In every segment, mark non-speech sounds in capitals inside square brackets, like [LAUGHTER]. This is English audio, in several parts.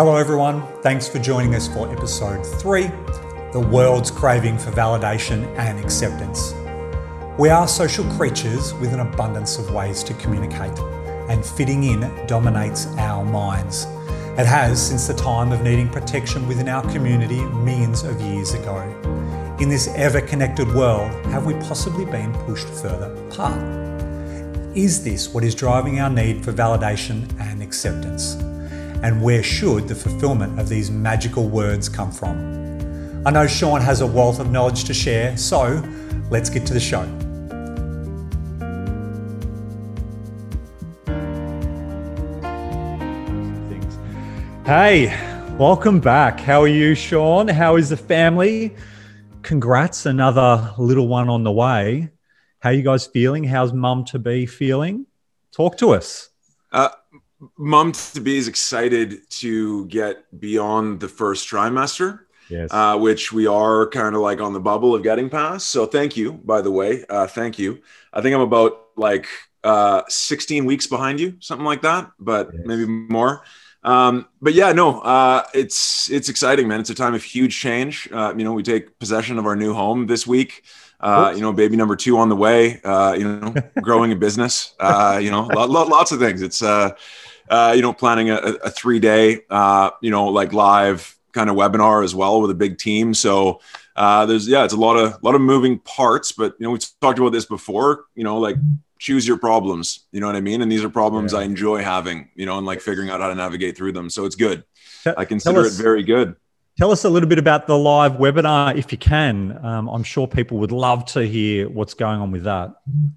Hello, everyone. Thanks for joining us for episode three The World's Craving for Validation and Acceptance. We are social creatures with an abundance of ways to communicate, and fitting in dominates our minds. It has since the time of needing protection within our community millions of years ago. In this ever connected world, have we possibly been pushed further apart? Is this what is driving our need for validation and acceptance? And where should the fulfillment of these magical words come from? I know Sean has a wealth of knowledge to share, so let's get to the show. Hey, welcome back. How are you, Sean? How is the family? congrats, another little one on the way. How you guys feeling? How's mum to be feeling? Talk to us. Uh, mum to be is excited to get beyond the first trimester. Yes. Uh, which we are kind of like on the bubble of getting past. So thank you, by the way. Uh, thank you. I think I'm about like uh, 16 weeks behind you, something like that, but yes. maybe more. Um, but yeah, no, uh, it's it's exciting, man. It's a time of huge change. Uh, you know, we take possession of our new home this week. Uh, you know, baby number two on the way. Uh, you know, [LAUGHS] growing a business. Uh, you know, lots of things. It's uh, uh, you know, planning a, a three day, uh, you know, like live kind of webinar as well with a big team. So uh, there's yeah, it's a lot of a lot of moving parts. But you know, we talked about this before. You know, like choose your problems you know what i mean and these are problems yeah. i enjoy having you know and like figuring out how to navigate through them so it's good i consider us, it very good tell us a little bit about the live webinar if you can um, i'm sure people would love to hear what's going on with that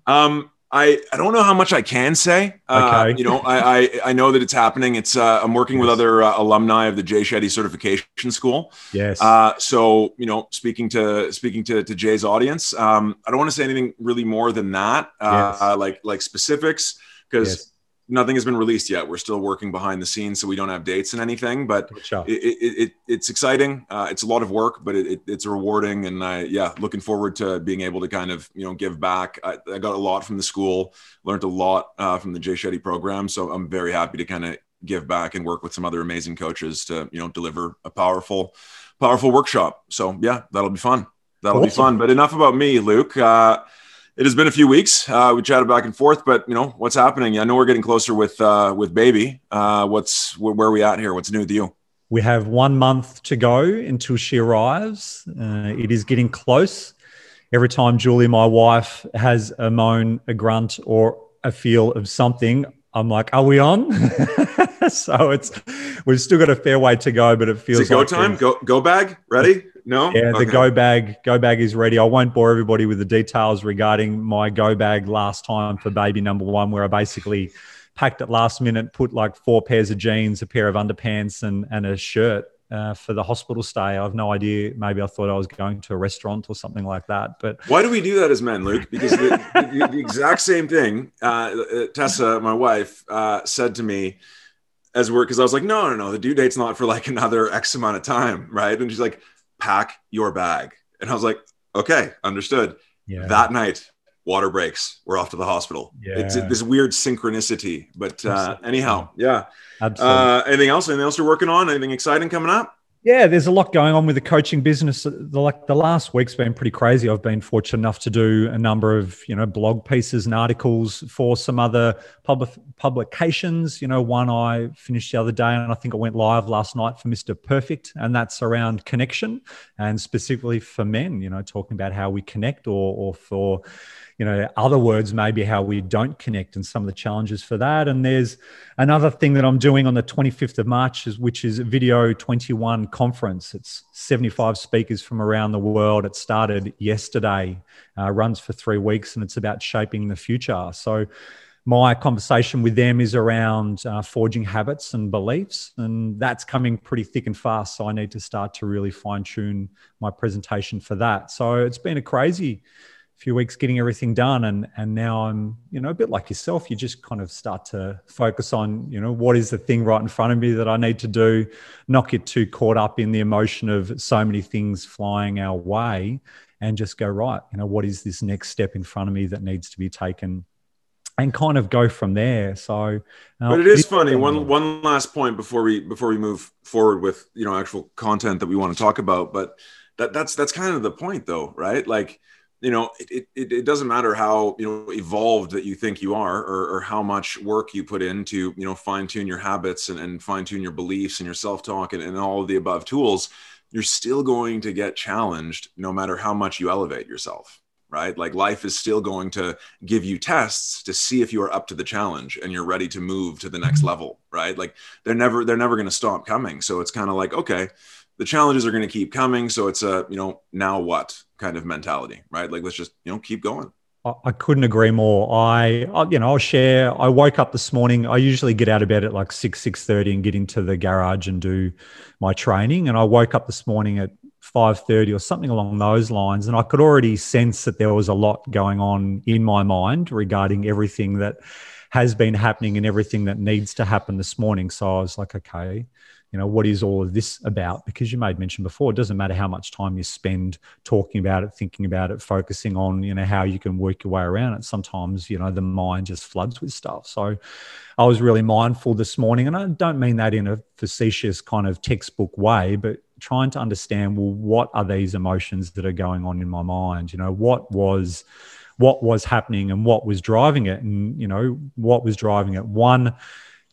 um, I, I don't know how much I can say. Uh, okay. you know, I, I, I know that it's happening. It's uh, I'm working yes. with other uh, alumni of the Jay Shetty Certification School. Yes. Uh, so you know, speaking to speaking to, to Jay's audience, um, I don't want to say anything really more than that. Uh, yes. like like specifics because yes nothing has been released yet. We're still working behind the scenes, so we don't have dates and anything. But it, it, it, it's exciting. Uh, it's a lot of work, but it, it's rewarding, and I yeah, looking forward to being able to kind of you know give back. I, I got a lot from the school, learned a lot uh, from the Jay Shetty program, so I'm very happy to kind of give back and work with some other amazing coaches to you know deliver a powerful, powerful workshop. So yeah, that'll be fun. That'll awesome. be fun. But enough about me, Luke. Uh, it has been a few weeks. Uh, we chatted back and forth, but you know what's happening. I know we're getting closer with uh, with baby. Uh, what's where are we at here? What's new with you? We have one month to go until she arrives. Uh, it is getting close. Every time Julie, my wife, has a moan, a grunt, or a feel of something, I'm like, "Are we on?" [LAUGHS] [LAUGHS] so it's we've still got a fair way to go, but it feels it go like time. Go go bag ready. No. Yeah, the go bag go bag is ready. I won't bore everybody with the details regarding my go bag last time for baby number one, where I basically packed it last minute, put like four pairs of jeans, a pair of underpants, and and a shirt uh, for the hospital stay. I have no idea. Maybe I thought I was going to a restaurant or something like that. But why do we do that as men, Luke? Because the, the, the exact same thing. Uh, uh, Tessa, my wife, uh, said to me as we're because I was like, no, no, no, the due date's not for like another X amount of time, right? And she's like, pack your bag. And I was like, okay, understood. Yeah. That night, water breaks. We're off to the hospital. Yeah. It's this weird synchronicity. But uh, anyhow, yeah. Absolutely. Uh, anything else? Anything else you're working on? Anything exciting coming up? Yeah, there's a lot going on with the coaching business. The, like the last week's been pretty crazy. I've been fortunate enough to do a number of you know blog pieces and articles for some other pub- publications. You know, one I finished the other day, and I think it went live last night for Mister Perfect, and that's around connection and specifically for men. You know, talking about how we connect, or or for you know other words maybe how we don't connect and some of the challenges for that. And there's another thing that i'm doing on the 25th of march which is video 21 conference. It's 75 speakers from around the world. It started yesterday uh, runs for three weeks and it's about shaping the future. So my conversation with them is around uh, forging habits and beliefs and that's coming pretty thick and fast so i need to start to really fine tune my presentation for that. So it's been a crazy few weeks getting everything done and and now i'm you know a bit like yourself you just kind of start to focus on you know what is the thing right in front of me that i need to do not get too caught up in the emotion of so many things flying our way and just go right you know what is this next step in front of me that needs to be taken and kind of go from there. So, uh, but it is funny. One one last point before we before we move forward with you know actual content that we want to talk about. But that that's that's kind of the point, though, right? Like you know, it, it, it doesn't matter how you know evolved that you think you are, or, or how much work you put into you know fine tune your habits and, and fine tune your beliefs and your self talk and, and all of the above tools. You're still going to get challenged no matter how much you elevate yourself right? Like life is still going to give you tests to see if you are up to the challenge and you're ready to move to the next mm-hmm. level, right? Like they're never they're never going to stop coming. So it's kind of like, okay, the challenges are going to keep coming, so it's a, you know, now what kind of mentality, right? Like let's just, you know, keep going. I couldn't agree more. I, you know, I'll share. I woke up this morning. I usually get out of bed at like six, six thirty, and get into the garage and do my training. And I woke up this morning at 5.30 or something along those lines and i could already sense that there was a lot going on in my mind regarding everything that has been happening and everything that needs to happen this morning so i was like okay you know what is all of this about? Because you made mention before it doesn't matter how much time you spend talking about it thinking about it focusing on you know how you can work your way around it. Sometimes you know the mind just floods with stuff. So i was really mindful this morning and i don't mean that in a facetious kind of textbook way but trying to understand well what are these emotions that are going on in my mind? You know what was what was happening and what was driving it? And you know what was driving it? One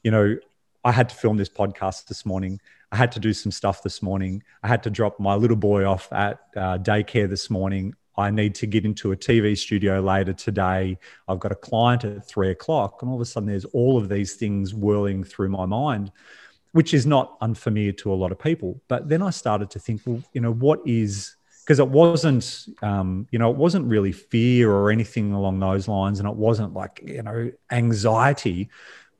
you know i had to film this podcast this morning i had to do some stuff this morning i had to drop my little boy off at uh, daycare this morning I need to get into a TV studio later today. I've got a client at three o'clock. And all of a sudden, there's all of these things whirling through my mind which is not unfamiliar to a lot of people. But then I started to think, well, you know, what is because it wasn't, um, you know, it wasn't really fear or anything along those lines, and it wasn't like you know anxiety.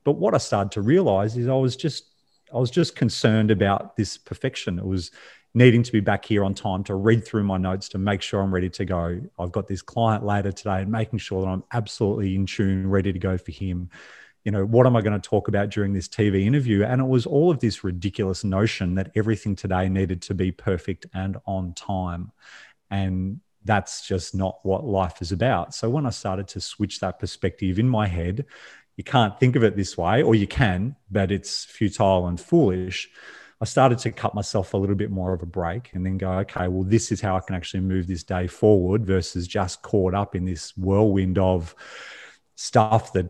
But what I started to realize is I was just, I was just concerned about this perfection. It was needing to be back here on time to read through my notes to make sure I'm ready to go. I've got this client later today, and making sure that I'm absolutely in tune, ready to go for him you know, what am I going to talk about during this TV interview? And it was all of this ridiculous notion that everything today needed to be perfect and on time. And that's just not what life is about. So when I started to switch that perspective in my head, you can't think of it this way, or you can, but it's futile and foolish. I started to cut myself a little bit more of a break and then go, okay, well, this is how I can actually move this day forward versus just caught up in this whirlwind of stuff that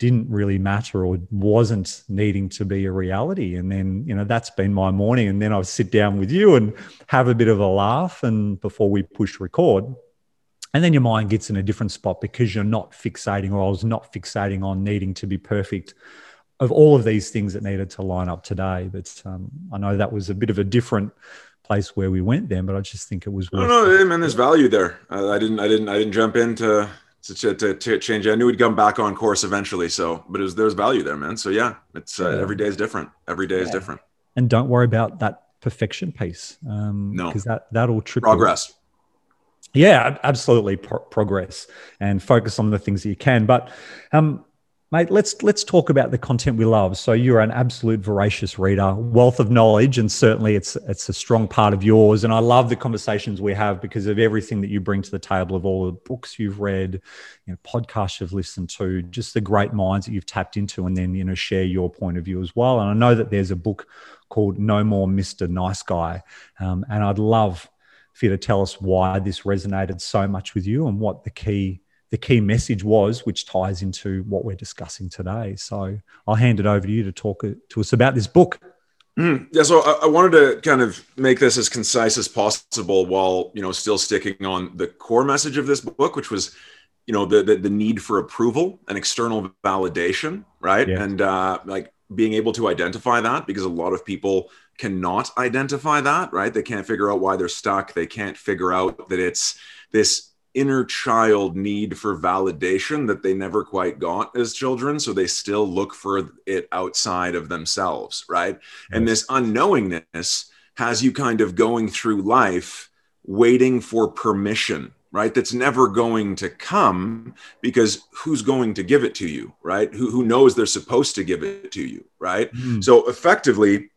didn't really matter or wasn't needing to be a reality. And then, you know, that's been my morning. And then I'll sit down with you and have a bit of a laugh and before we push record. And then your mind gets in a different spot because you're not fixating, or I was not fixating on needing to be perfect of all of these things that needed to line up today. But um, I know that was a bit of a different place where we went then, but I just think it was. No, no, man, there's value there. I, I didn't, I didn't, I didn't jump into to, to, to, change. I knew we'd come back on course eventually. So, but it was, there's value there, man. So yeah, it's uh, yeah. every day is different. Every day yeah. is different. And don't worry about that perfection piece. Um, no, because that that'll trip progress. You. Yeah, absolutely Pro- progress and focus on the things that you can. But um, Mate, let's let's talk about the content we love. So you're an absolute voracious reader, wealth of knowledge, and certainly it's it's a strong part of yours. And I love the conversations we have because of everything that you bring to the table, of all the books you've read, you know, podcasts you've listened to, just the great minds that you've tapped into, and then you know share your point of view as well. And I know that there's a book called No More Mister Nice Guy, um, and I'd love for you to tell us why this resonated so much with you and what the key the key message was, which ties into what we're discussing today. So I'll hand it over to you to talk to us about this book. Mm, yeah, so I, I, wanted to kind of make this as concise as possible while you know still sticking on the core message of this book, which was you know the the, the need for approval and external validation, right? Yeah. And uh, like being able to identify that because a lot of people cannot identify that, right? They can't figure out why they're stuck. They can't figure out that it's this inner child need for validation that they never quite got as children so they still look for it outside of themselves right and this unknowingness has you kind of going through life waiting for permission right that's never going to come because who's going to give it to you right who, who knows they're supposed to give it to you right mm. so effectively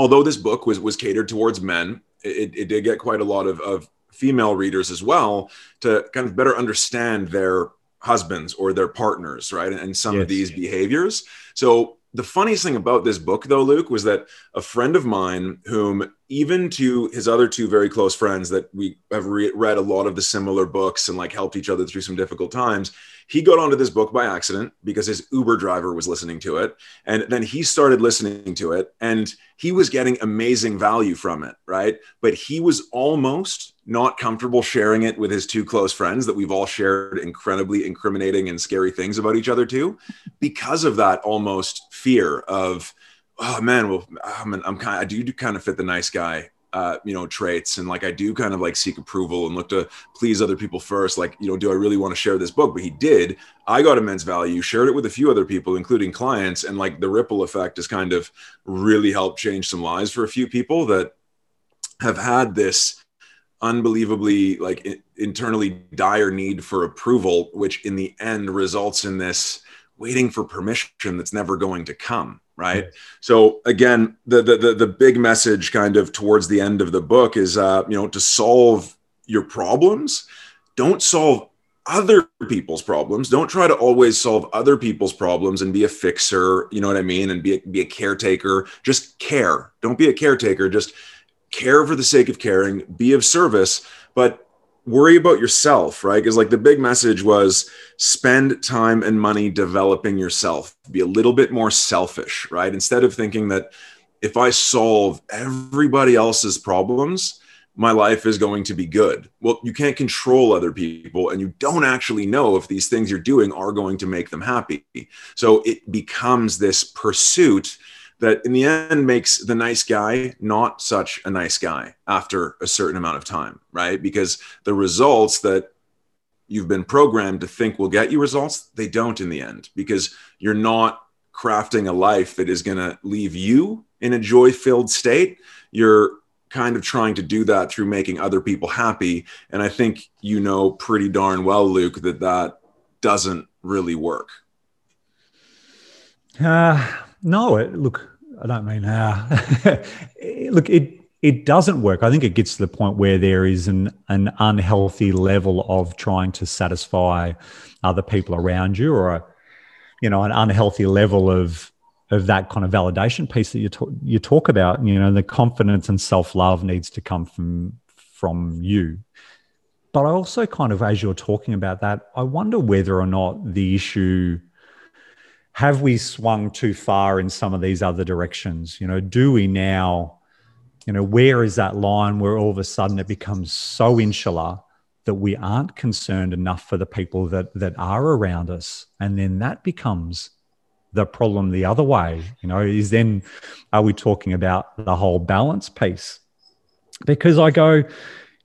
although this book was was catered towards men it, it did get quite a lot of, of female readers as well to kind of better understand their husbands or their partners, right? And some yes. of these behaviors. So the funniest thing about this book, though, Luke, was that a friend of mine, whom even to his other two very close friends that we have re- read a lot of the similar books and like helped each other through some difficult times, he got onto this book by accident because his Uber driver was listening to it. And then he started listening to it and he was getting amazing value from it, right? But he was almost not comfortable sharing it with his two close friends that we've all shared incredibly incriminating and scary things about each other too, because of that almost fear of, oh man, well, I'm, I'm kind of, I do kind of fit the nice guy uh, you know, traits. And like I do kind of like seek approval and look to please other people first. Like, you know, do I really want to share this book? But he did. I got immense value, shared it with a few other people, including clients. And like the ripple effect has kind of really helped change some lives for a few people that have had this unbelievably like internally dire need for approval, which in the end results in this waiting for permission that's never going to come right? So again the, the, the the big message kind of towards the end of the book is uh you know to solve your problems don't solve other people's problems. Don't try to always solve other people's problems and be a fixer you know what i mean and be a, be a caretaker. Just care. Don't be a caretaker. Just care for the sake of caring. Be of service. But worry about yourself, right? Because like the big message was spend time and money developing yourself. Be a little bit more selfish, right? Instead of thinking that if I solve everybody else's problems, my life is going to be good. Well, you can't control other people and you don't actually know if these things you're doing are going to make them happy. So it becomes this pursuit that in the end makes the nice guy not such a nice guy after a certain amount of time, right? Because the results that you've been programmed to think will get you results, they don't in the end because you're not crafting a life that is going to leave you in a joy filled state. You're kind of trying to do that through making other people happy. And I think you know pretty darn well, Luke, that that doesn't really work. Uh, no, it, look, I don't mean uh, [LAUGHS] look it it doesn't work. I think it gets to the point where there is an an unhealthy level of trying to satisfy other people around you, or a, you know an unhealthy level of of that kind of validation piece that you talk, you talk about. You know, the confidence and self love needs to come from from you. But I also kind of, as you're talking about that, I wonder whether or not the issue have we swung too far in some of these other directions? You know, do we now, you know, where is that line where all of a sudden it becomes so insular that we aren't concerned enough for the people that that are around us, and then that becomes the problem the other way. You know, is then are we talking about the whole balance piece? Because I go,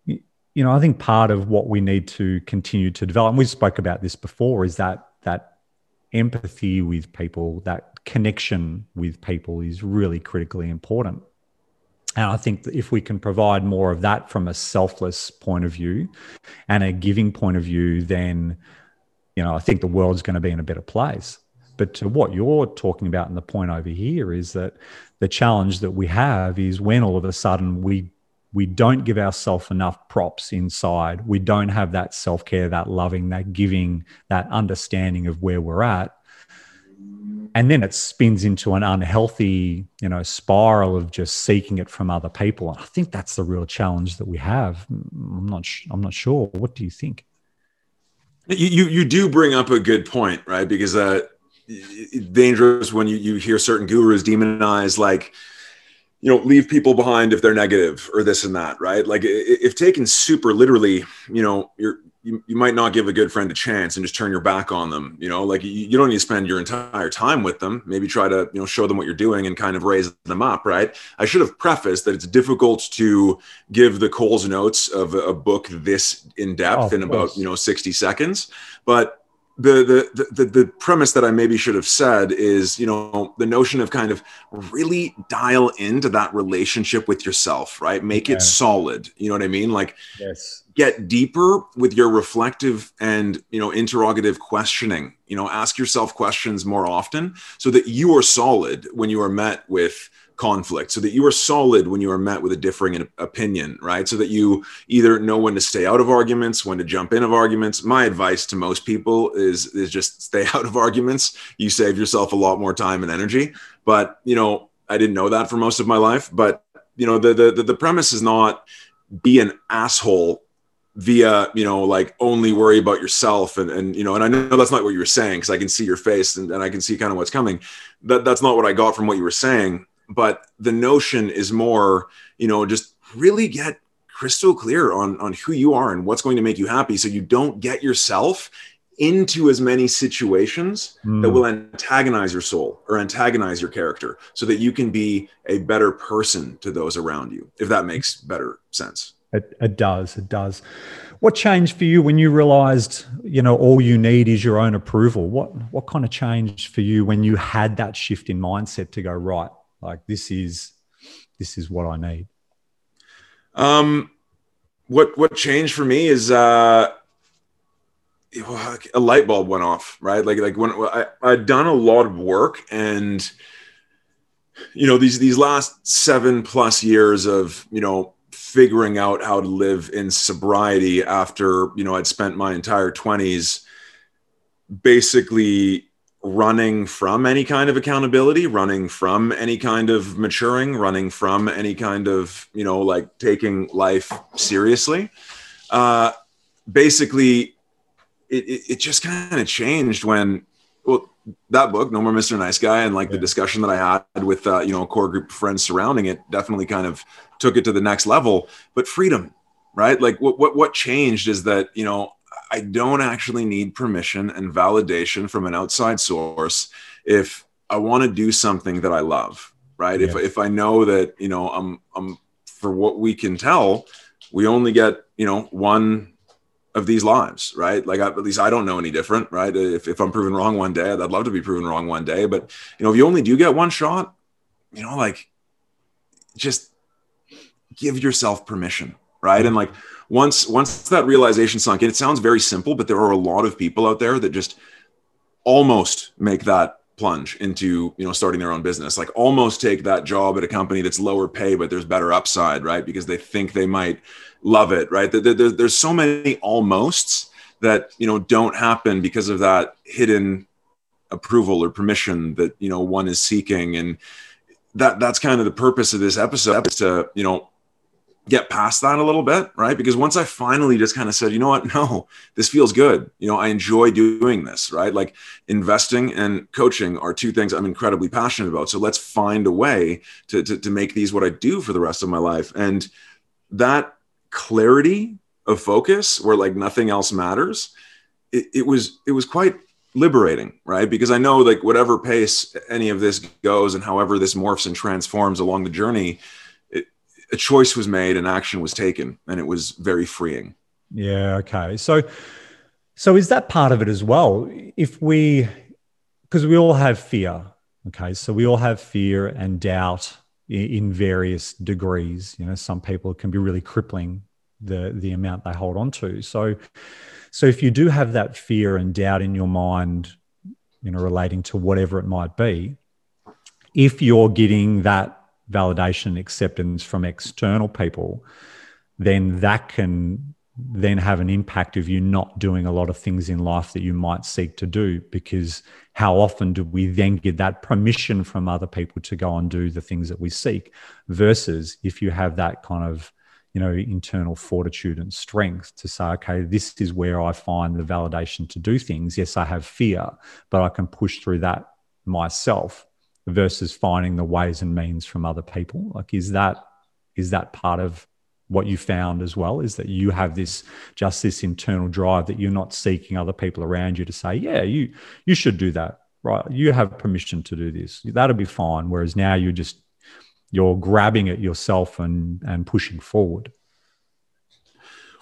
you know, I think part of what we need to continue to develop, and we spoke about this before, is that that empathy with people, that connection with people is really critically important. And I think that if we can provide more of that from a selfless point of view and a giving point of view, then, you know, I think the world's going to be in a better place. But to what you're talking about, and the point over here is that the challenge that we have is when all of a sudden we we don't give ourselves enough props inside. We don't have that self care, that loving, that giving, that understanding of where we're at. And then it spins into an unhealthy, you know, spiral of just seeking it from other people. And I think that's the real challenge that we have. I'm not. I'm not sure. What do you think? You you, you do bring up a good point, right? Because uh, dangerous when you you hear certain gurus demonize like you know leave people behind if they're negative or this and that right? Like if taken super literally you know you're you, you might not give a good friend a chance and just turn your back on them you know? Like you, you don't need to spend your entire time with them. Maybe try to you know show them what you're doing and kind of raise them up right? I should have prefaced that it's difficult to give the coles notes of a, a book this in depth oh, in about you know 60 seconds but the, the the the premise that I maybe should have said is, you know, the notion of kind of really dial into that relationship with yourself, right? Make yeah. it solid. You know what I mean? Like, yes. Get deeper with your reflective and you know interrogative questioning. You know, ask yourself questions more often so that you are solid when you are met with conflict so that you are solid when you are met with a differing opinion right? So that you either know when to stay out of arguments when to jump in of arguments. My advice to most people is is just stay [LAUGHS] out of arguments. You save yourself a lot more time and energy. But you know i didn't know that for most of my life but you know the the the premise is not be an asshole via you know like only worry about yourself and and you know and i know that's not what you were saying because i can see your face and, and i can see kind of what's coming. That that's not what i got from what you were saying but the notion is more you know just really get crystal clear on on who you are and what's going to make you happy so you don't get yourself into as many situations mm. that will antagonize your soul or antagonize your character so that you can be a better person to those around you if that makes better sense it, it does. It does. What changed for you when you realized, you know, all you need is your own approval? What what kind of changed for you when you had that shift in mindset to go right? Like this is this is what I need. Um, what what changed for me is uh, a light bulb went off. Right, like like when I I'd done a lot of work and you know these these last seven plus years of you know figuring out how to live in sobriety after you know I'd spent my entire 20s basically running from any kind of accountability running from any kind of maturing running from any kind of you know like taking life seriously. Uh basically it, it, it just kind of changed when well that book no more mr nice guy and like yeah. the discussion that i had with uh, you know a core group of friends surrounding it definitely kind of took it to the next level. But freedom right? Like what what what changed is that you know i don't actually need permission and validation from an outside source if i want to do something that i love right yeah. if if i know that you know i'm i'm for what we can tell we only get you know one of these lives, right? Like I, at least I don't know any different, right? If, if I'm proven wrong one day, I'd love to be proven wrong one day. But you know, if you only do get one shot, you know, like just give yourself permission, right? And like once once that realization sunk in, it sounds very simple, but there are a lot of people out there that just almost make that plunge into you know starting their own business. Like almost take that job at a company that's lower pay but there's better upside right? Because they think they might love it right? There's so many almosts that you know don't happen because of that hidden approval or permission that you know one is seeking. And that that's kind of the purpose of this episode is to you know get past that a little bit, right? Because once I finally just kind of said, you know what, [LAUGHS] no, this feels good. You know, I enjoy doing this, right? Like investing and coaching are two things I'm incredibly passionate about. So let's find a way to, to, to make these what I do for the rest of my life. And that clarity of focus where like nothing else matters, it, it was, it was quite liberating, right? Because I know like whatever pace any of this goes and however this morphs and transforms along the journey, a choice was made and action was taken and it was very freeing. Yeah okay. So so is that part of it as well? If we because we all have fear okay? So we all have fear and doubt in various degrees. You know some people can be really crippling the the amount they hold on to. So so if you do have that fear and doubt in your mind you know relating to whatever it might be if you're getting that validation acceptance from external people, then that can then have an impact of you not doing a lot of things in life that you might seek to do because how often do we then get that permission from other people to go and do the things that we seek versus if you have that kind of you know internal fortitude and strength to say okay this is where i find the validation to do things. Yes i have fear but i can push through that myself versus finding the ways and means from other people? Like is that is that part of what you found as well is that you have this just this internal drive that you're not seeking other people around you to say yeah you you should do that right? You have permission to do this. That'll be fine. Whereas now you're just you're grabbing it yourself and and pushing forward.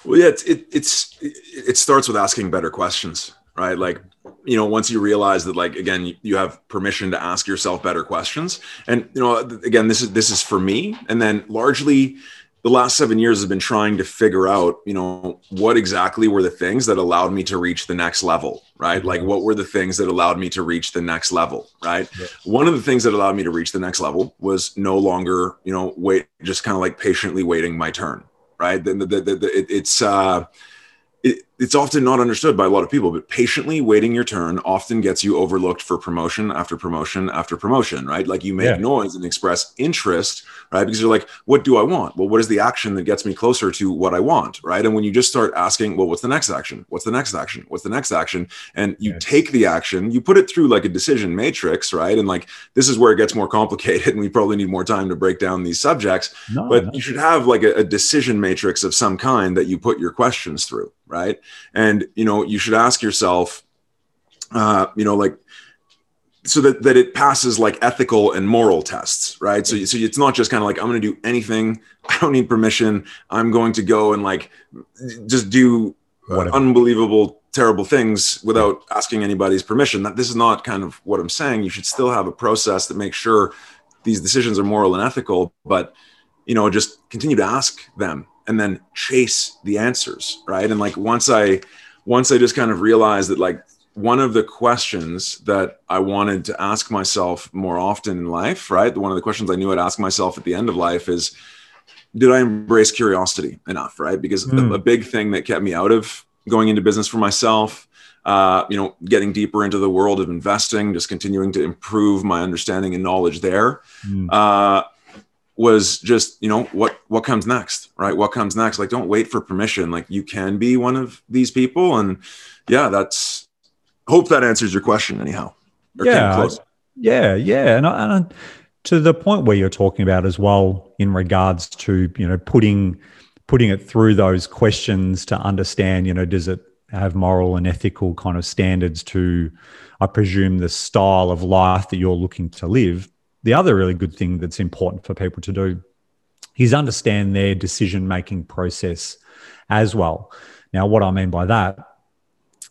Well yeah it's it, it's it starts with asking better questions right like you know once you realize that like again you have permission to ask yourself better questions and you know again this is this is for me and then largely the last seven years has been trying to figure out you know what exactly were the things that allowed me to reach the next level right? Like what were the things that allowed me to reach the next level, right? One of the things that allowed me to reach the next level was no longer, you know, wait, just kind of like patiently waiting my turn, right? The, the, the, the, it, it's, uh, it, it's often not understood by a lot of people, but patiently waiting your turn often gets you overlooked for promotion after promotion after promotion, right? Like you make yeah. noise and express interest, right? Because you're like, what do I want? Well, what is the action that gets me closer to what I want, right? And when you just start asking, well, what's the next action? What's the next action? What's the next action? And you take the action, you put it through like a decision matrix, right? And like this is where it gets more complicated, [LAUGHS] and we probably need more time to break down these subjects. No, but no. you should have like a, a decision matrix of some kind that you put your questions through, right? And you know, you should ask yourself, uh, you know, like so that, that it passes like ethical and moral tests, right? So, so it's not just kind of like, I'm going to do anything. [LAUGHS] I don't need permission. I'm going to go and like just do uh, unbelievable, terrible things without asking anybody's permission. That this is not kind of what I'm saying. You should still have a process that makes sure these decisions are moral and ethical, but you know, just continue to ask them and then chase the answers, right? And like once I once I just kind of realized that like one of the questions that I wanted to ask myself more often in life, right? One of the questions I knew I'd ask myself at the end of life is, did I embrace curiosity enough, right? Because mm. a, big thing that kept me out of going into business for myself, uh, you know, getting deeper into the world of investing, just continuing to improve my understanding and knowledge there, mm. uh, was just you know what what comes next right? What comes next? Like don't wait for permission. Like you can be one of these people. And yeah that's hope that answers your question anyhow yeah yeah yeah. And, I, and to the point where you're talking about as well in regards to you know putting putting it through those questions to understand you know does it have moral and ethical kind of standards to i presume the style of life that you're looking to live the other really good thing that's important for people to do is understand their decision making process as well. Now, what I mean by that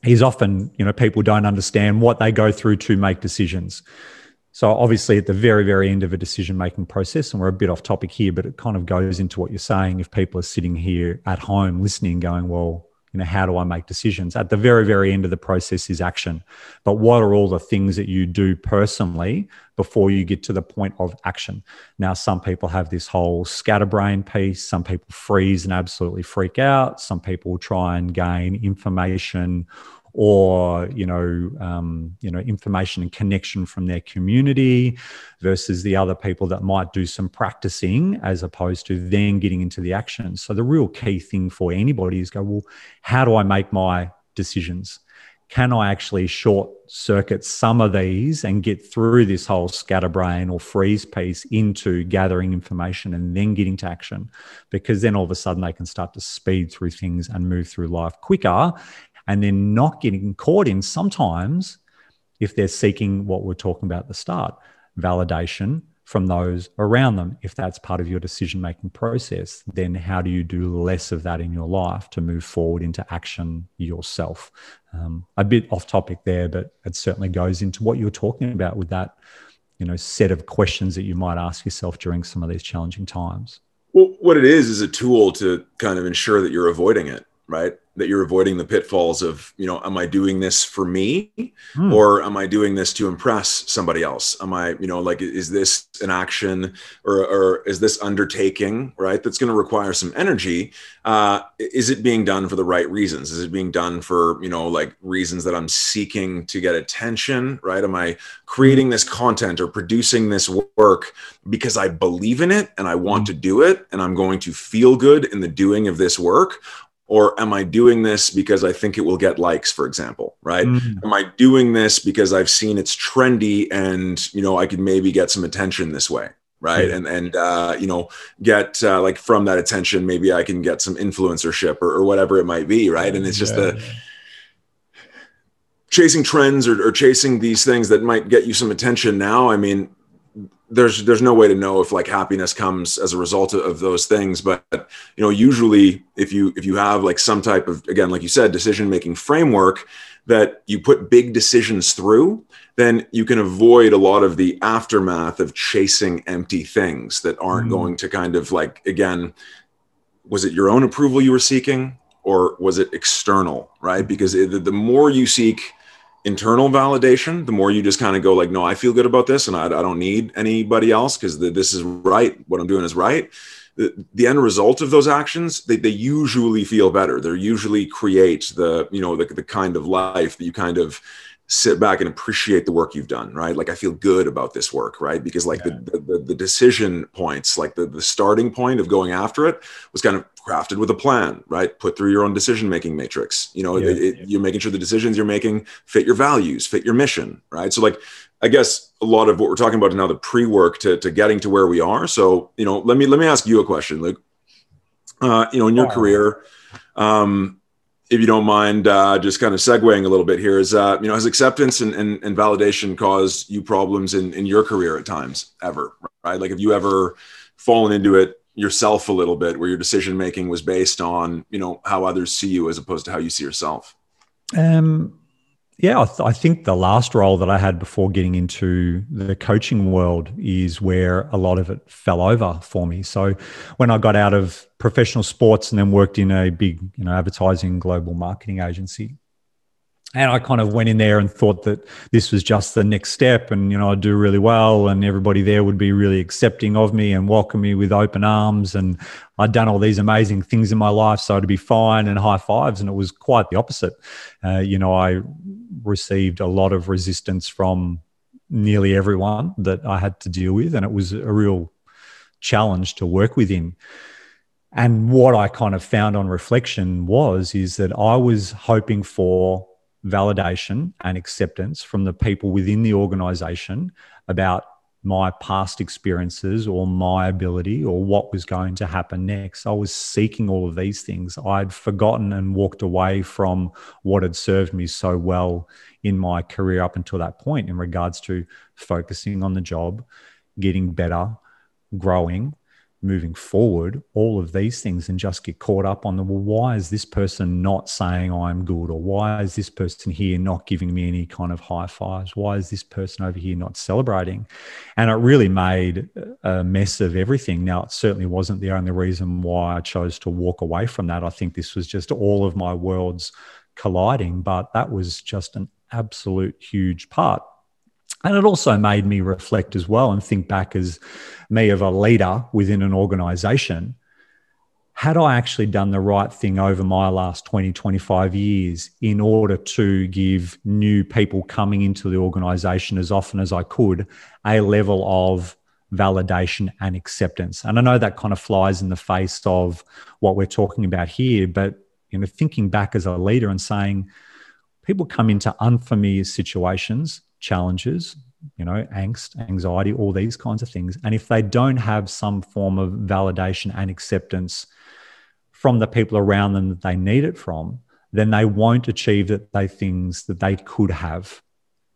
is often, you know, people don't understand what they go through to make decisions. So obviously at the very, very end of a decision making process, and we're a bit off topic here, but it kind of goes into what you're saying. If people are sitting here at home listening, going, well, you know how do i make decisions? At the very very end of the process is action. But what are all the things that you do personally before you get to the point of action? Now some people have this whole scatterbrain piece. Some people freeze and absolutely freak out. Some people try and gain information or you know um, you know information and connection from their community versus the other people that might do some practicing as opposed to then getting into the action. So the real key thing for anybody is go well how do i make my decisions? Can i actually short circuit some of these and get through this whole scatterbrain or freeze piece into gathering information and then getting to action? Because then all of a sudden they can start to speed through things and move through life quicker and then not getting caught in sometimes if they're seeking what we're talking about at the start validation from those around them. If that's part of your decision making process, then how do you do less of that in your life to move forward into action yourself? Um, a bit off topic there, but it certainly goes into what you're talking about with that, you know, set of questions that you might ask yourself during some of these challenging times. Well, what it is is a tool to kind of ensure that you're avoiding it, right? that you're avoiding the pitfalls of you know am i doing this for me? Hmm. or am i doing this to impress somebody else? Am i you know like is this an action or, or is this undertaking right that's going to require some energy? Uh, is it being done for the right reasons? Is it being done for you know like reasons that i'm seeking to get attention right? Am i creating this content or producing this work because i believe in it and i want hmm. to do it and i'm going to feel good in the doing of this work or am i doing this because i think it will get likes for example right mm-hmm. am i doing this because i've seen it's trendy and you know i could maybe get some attention this way right and and uh, you know get uh, like from that attention maybe i can get some influencership or, or whatever it might be right and it's just yeah. the chasing trends or, or chasing these things that might get you some attention now i mean there's there's no way to know if like happiness comes as a result of, those things but you know usually if you if you have like some type of again like you said decision making framework that you put big decisions through then you can avoid a lot of the aftermath of chasing empty things that aren't mm-hmm. going to kind of like again was it your own approval you were seeking or was it external right because it, the more you seek internal validation, the more you just kind of go like, no, I feel good about this and I, I don't need anybody else because this is right. What I'm doing is right. The, the end result of those actions, they, they usually feel better. They usually create the, you know, the, the kind of life that you kind of sit back and appreciate the work you've done, right? Like I feel good about this work, right? Because like yeah. the, the, the decision points, like the, the starting point of going after it was kind of crafted with a plan, right? Put through your own decision making matrix. You know, yeah. it, it, you're making sure the decisions you're making fit your values, fit your mission, right? So like I guess a lot of what we're talking about now, the pre-work to, to getting to where we are. So, you know, let me let me ask you a question, Luke. Uh, you know, in your oh. career, um, if you don't mind uh, just kind of segueing a little bit here is uh, you know has acceptance and, and, and, validation caused you problems in, in your career at times ever right? Like have you ever fallen into it yourself a little bit where your decision making was based on you know how others see you as opposed to how you see yourself? Um yeah, I, th- I, think the last role that I had before getting into the coaching world is where a lot of it fell over for me. So when I got out of professional sports and then worked in a big, you know, advertising global marketing agency, and I kind of went in there and thought that this was just the next step, and you know I'd do really well, and everybody there would be really accepting of me and welcome me with open arms, and I'd done all these amazing things in my life, so it'd be fine and high fives, and it was quite the opposite. Uh, you know, I received a lot of resistance from nearly everyone that I had to deal with, and it was a real challenge to work within. And what I kind of found on reflection was is that I was hoping for validation and acceptance from the people within the organization about my past experiences or my ability or what was going to happen next. I was seeking all of these things. I'd forgotten and walked away from what had served me so well in my career up until that point in regards to focusing on the job, getting better, growing, moving forward all of these things and just get caught up on the well why is this person not saying i'm good? Or why is this person here not giving me any kind of high fives? Why is this person over here not celebrating? And it really made a mess of everything. Now it certainly wasn't the only reason why i chose to walk away from that. I think this was just all of my worlds colliding but that was just an absolute huge part and it also made me reflect as well and think back as me of a leader within an organization. Had I actually done the right thing over my last 20, 25 years in order to give new people coming into the organization as often as I could a level of validation and acceptance? And I know that kind of flies in the face of what we're talking about here, but you know, thinking back as a leader and saying, people come into unfamiliar situations challenges, you know, angst, anxiety, all these kinds of things. And if they don't have some form of validation and acceptance from the people around them that they need it from, then they won't achieve they things that they could have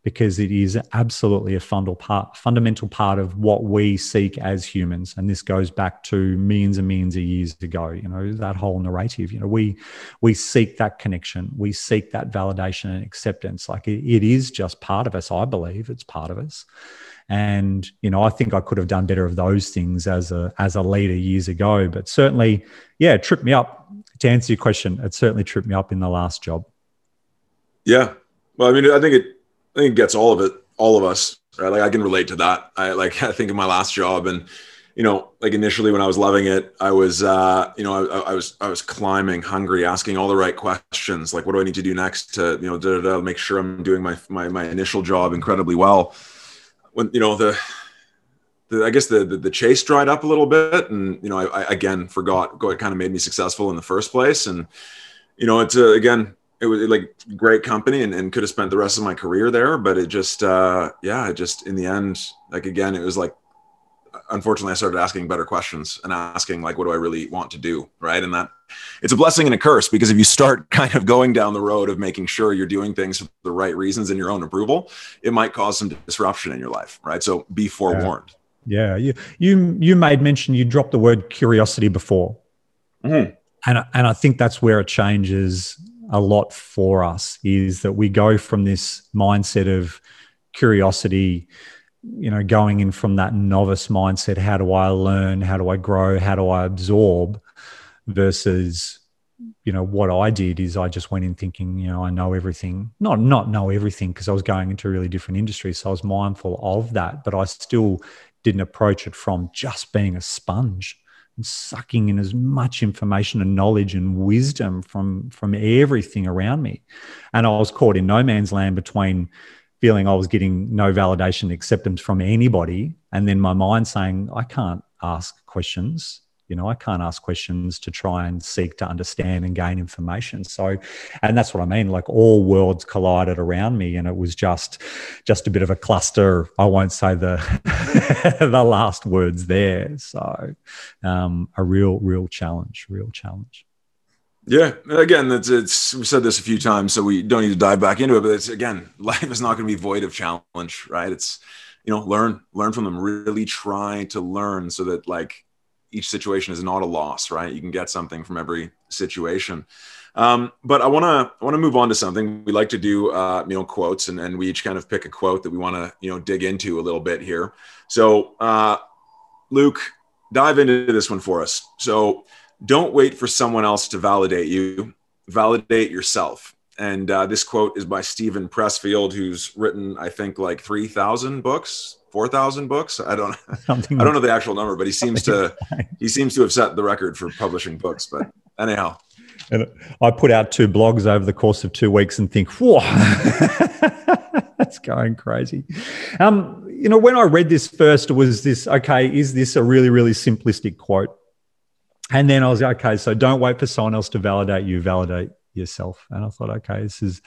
because it is absolutely a fundamental part, of what we seek as humans. And this goes back to millions and millions of years ago. You know that whole narrative. You know we we seek that connection, we seek that validation and acceptance. Like it, it is just part of us. I believe it's part of us. And you know I think I could have done better of those things as a as a leader years ago. But certainly, yeah, it tripped me up. To answer your question, it certainly tripped me up in the last job. Yeah. Well, I mean, I think it I think it gets all of it, all of us, right? Like I can relate to that. I like [LAUGHS] I think of my last job and you know, like initially when I was loving it, I was, uh, you know, I, I, was, I was climbing, hungry, asking all the right questions. Like, what do I need to do next to, you know, to make sure I'm doing my, my, my initial job incredibly well. When, you know, the, the I guess the, the, the chase dried up a little bit, and you know, I, I again forgot what kind of made me successful in the first place. And you know, it's uh, again, it was like great company and, and could have spent the rest of my career there but it just uh yeah it just in the end like again it was like unfortunately i started asking better questions and asking like what do i really want to do right and that it's a blessing and a curse because if you start [LAUGHS] kind of going down the road of making sure you're doing things for the right reasons in your own approval it might cause some disruption in your life right so be forewarned yeah, yeah. you you you made mention you dropped the word curiosity before mm-hmm. and and i think that's where it changes a lot for us is that we go from this mindset of curiosity you know going in from that novice mindset how do i learn how do i grow how do i absorb versus you know what I did is I just went in thinking, you know, I know everything. Not not know everything because I was going into a really different industry, so I was mindful of that. But I still didn't approach it from just being a sponge sucking in as much information and knowledge and wisdom from from everything around me. And I was caught in no man's land between feeling I was getting no validation acceptance from anybody, and then my mind saying I can't ask questions you know i can't ask questions to try and seek to understand and gain information so and that's what i mean like all worlds collided around me and it was just just a bit of a cluster i won't say the [LAUGHS] the last words there so um, a real real challenge real challenge yeah, again, it's, it's we said this a few times, so we don't need to dive back into it. But it's again, [LAUGHS] life is not going to be void of challenge, right? It's you know, learn, learn from them. Really try to learn so that like each situation is not a loss, right? You can get something from every situation. Um, but I want to I want to move on to something we like to do. Uh, you know, quotes, and, and we each kind of pick a quote that we want to you know dig into a little bit here. So, uh, Luke, dive into this one for us. So, don't wait for someone else to validate you. Validate yourself. And uh, this quote is by Steven Pressfield, who's written, I think, like three thousand books, four thousand books. I don't, [LAUGHS] Something I don't know the actual number, but he seems to [LAUGHS] he seems to have set the record for publishing books. But anyhow, and I put out two blogs over the course of two weeks and think, whoa, [LAUGHS] that's going crazy. Um, you know, when I read this first, it was this okay, is this a really, really simplistic quote? And then I was okay, so don't wait for someone else to validate you, validate yourself. And I thought, okay, this is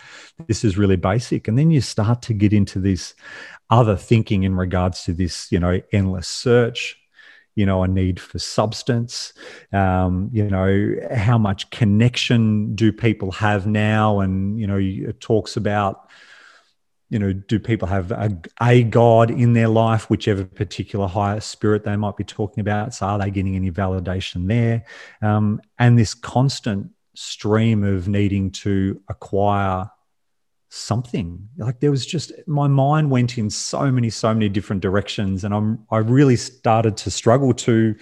this is really basic. And then you start to get into this other thinking in regards to this, you know, endless search, you know, a need for substance, um, you know, how much connection do people have now? And, you know, it talks about, you know, do people have a, a God in their life, whichever particular higher spirit they might be talking about? So are they getting any validation there? Um, and this constant stream of needing to acquire something. Like there was just my mind went in so many so many different directions and i'm i really started to struggle to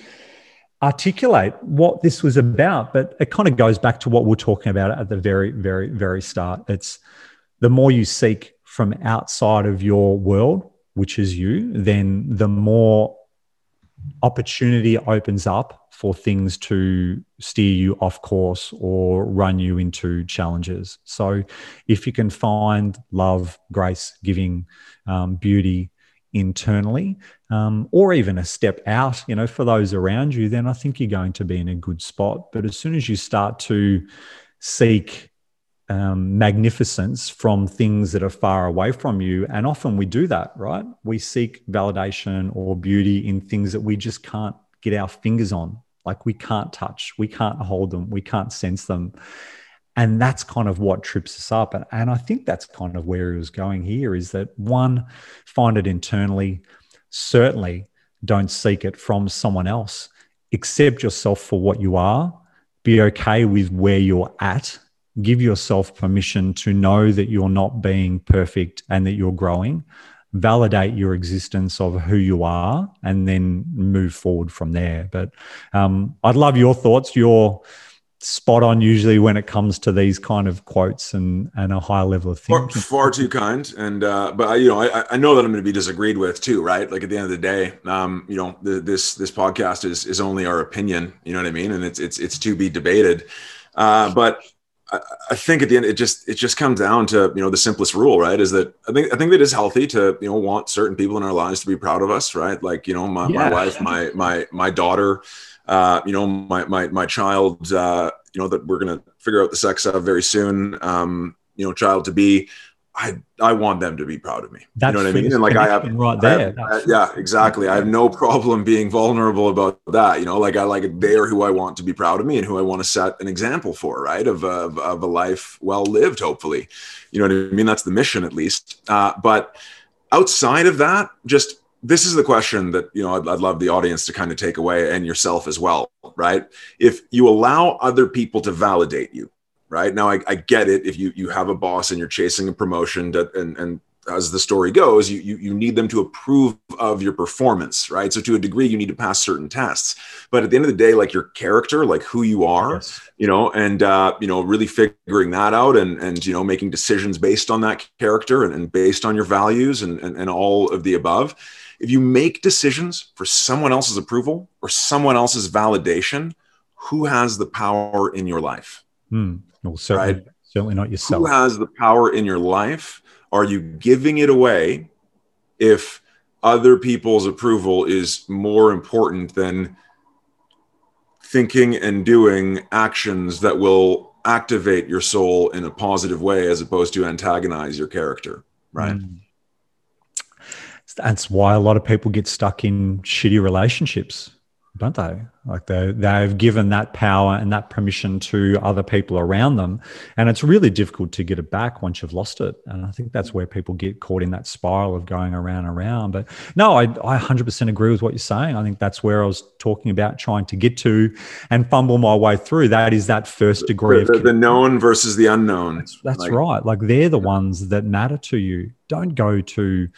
articulate what this was about but it kind of goes back to what we we're talking about at the very very very start. It's the more you seek from outside of your world which is you then the more opportunity opens up for things to steer you off course or run you into challenges. So, if you can find love, grace, giving, um, beauty internally, um, or even a step out, you know, for those around you, then I think you're going to be in a good spot. But as soon as you start to seek um, magnificence from things that are far away from you. And often we do that, right? We seek validation or beauty in things that we just can't get our fingers on. Like we can't touch, we can't hold them, we can't sense them. And that's kind of what trips us up. And, and I think that's kind of where he was going here is that one, find it internally. Certainly don't seek it from someone else. Accept yourself for what you are. Be okay with where you're at. Give yourself permission to know that you're not being perfect and that you're growing validate your existence of who you are and then move forward from there but um, i'd love your thoughts your spot on usually when it comes to these kind of quotes and and a high level of thinking. Far, far too kind, and uh, but I, you know I, I know that I'm going to be disagreed with too, right? Like at the end of the day, um, you know the, this this podcast is is only our opinion, you know what I mean, and it's it's it's to be debated. Uh, but I, think at the end it just it just comes down to you know the simplest rule right? Is that I think I think that it's healthy to you know want certain people in our lives to be proud of us right? Like you know my, yeah. my wife my my my daughter uh, you know my my my child uh, you know that we're gonna figure out the sex of very soon um, you know child to be I I want them to be proud of me. That's you know what I mean? And like I have right there. I have, I, yeah, exactly. I have no problem being vulnerable about that. You know, like I like they're who I want to be proud of me and who I want to set an example for, right? Of of, of a life well lived, hopefully. You know what I mean? That's the mission, at least. Uh, but outside of that, just this is the question that you know I'd, I'd love the audience to kind of take away and yourself as well, right? If you allow other people to validate you, right now I, I, get it if you you have a boss and you're chasing a promotion to, and and as the story goes, you, you, you need them to approve of your performance, right? So to a degree, you need to pass certain tests. But at the end of the day, like your character, like who you are, yes. you know, and uh, you know, really figuring that out and and you know, making decisions based on that character and, and based on your values and, and and all of the above. If you make decisions for someone else's approval or someone else's validation, who has the power in your life? Hmm. Well, certainly, right? certainly not yourself. Who has the power in your life? Are you giving it away if other people's approval is more important than thinking and doing actions that will activate your soul in a positive way as opposed to antagonize your character? Right. Mm that's why a lot of people get stuck in shitty relationships don't they? Like they they've given that power and that permission to other people around them, and it's really difficult to get it back once you've lost it. And I think that's where people get caught in that spiral of going around and around. But no, I I 100% agree with what you're saying. I think that's where I was talking about trying to get to and fumble my way through. That is that first degree the, of the known versus the unknown. That's, that's like, right. Like they're the ones that matter to you. Don't go to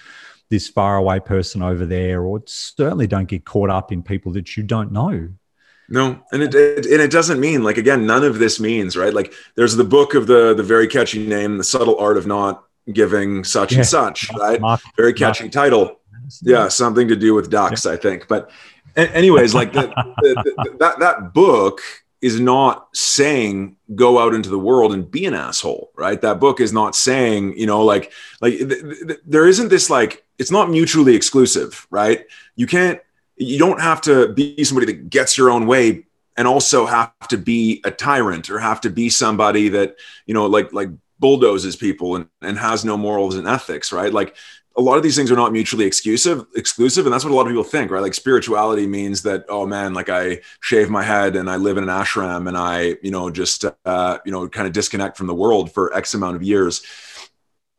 this faraway person over there, or certainly don't get caught up in people that you don't know. No, and it, it, and it doesn't mean like again, none of this means right. Like there's the book of the the very catchy name, the subtle art of not giving such yeah. and such, right? Mark, very catchy Mark. title. Yeah, something to do with ducks, yeah. I think. But anyways, like the, the, the, [LAUGHS] that that book is not saying go out into the world and be an asshole right that book is not saying you know like like th- th- there isn't this like it's not mutually exclusive right? You can't you don't have to be somebody that gets your own way and also have to be a tyrant or have to be somebody that you know like like bulldozes people and, and has no morals and ethics right? Like a lot of these things are not mutually exclusive exclusive and that's what a lot of people think right? Like spirituality means that oh man like i shave my head and i live in an ashram and i you know just uh, you know kind of disconnect from the world for x amount of years.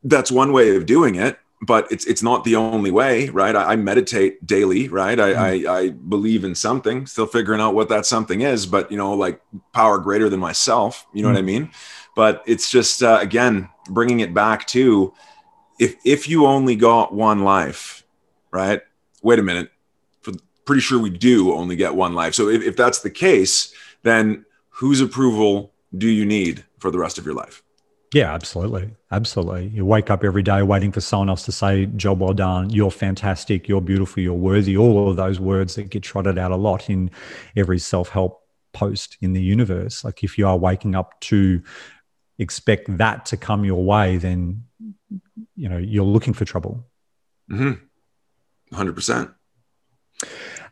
That's one way of doing it but it's it's not the only way right i, I meditate daily right I, mm. I, I believe in something still figuring out what that something is but you know like power greater than myself you know mm. what i mean but it's just uh, again bringing it back to if if you only got one life, right? Wait a minute. Pretty sure we do only get one life. So if, if that's the case, then whose approval do you need for the rest of your life? Yeah, absolutely. Absolutely. You wake up every day waiting for someone else to say, job well done, you're fantastic, you're beautiful, you're worthy, all of those words that get trotted out a lot in every self help post in the universe. Like if you are waking up to expect that to come your way, then you know you're looking for trouble. Mm-hmm. 100%.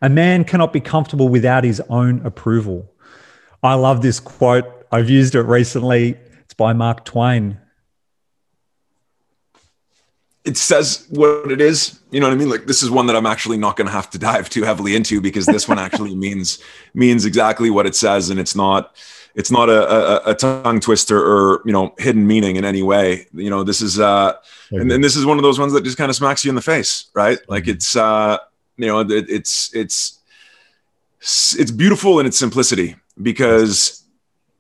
A man cannot be comfortable without his own approval. I love this quote. I've used it recently. By Mark Twain. It says what it is. You know what I mean? Like this is one that I'm actually not going to have to dive too heavily into because this one actually [LAUGHS] means means exactly what it says, and it's not it's not a, a, a, tongue twister or you know hidden meaning in any way you know this is uh and, and this is one of those ones that just kind of smacks you in the face right like it's uh you know it, it's it's it's beautiful in its simplicity because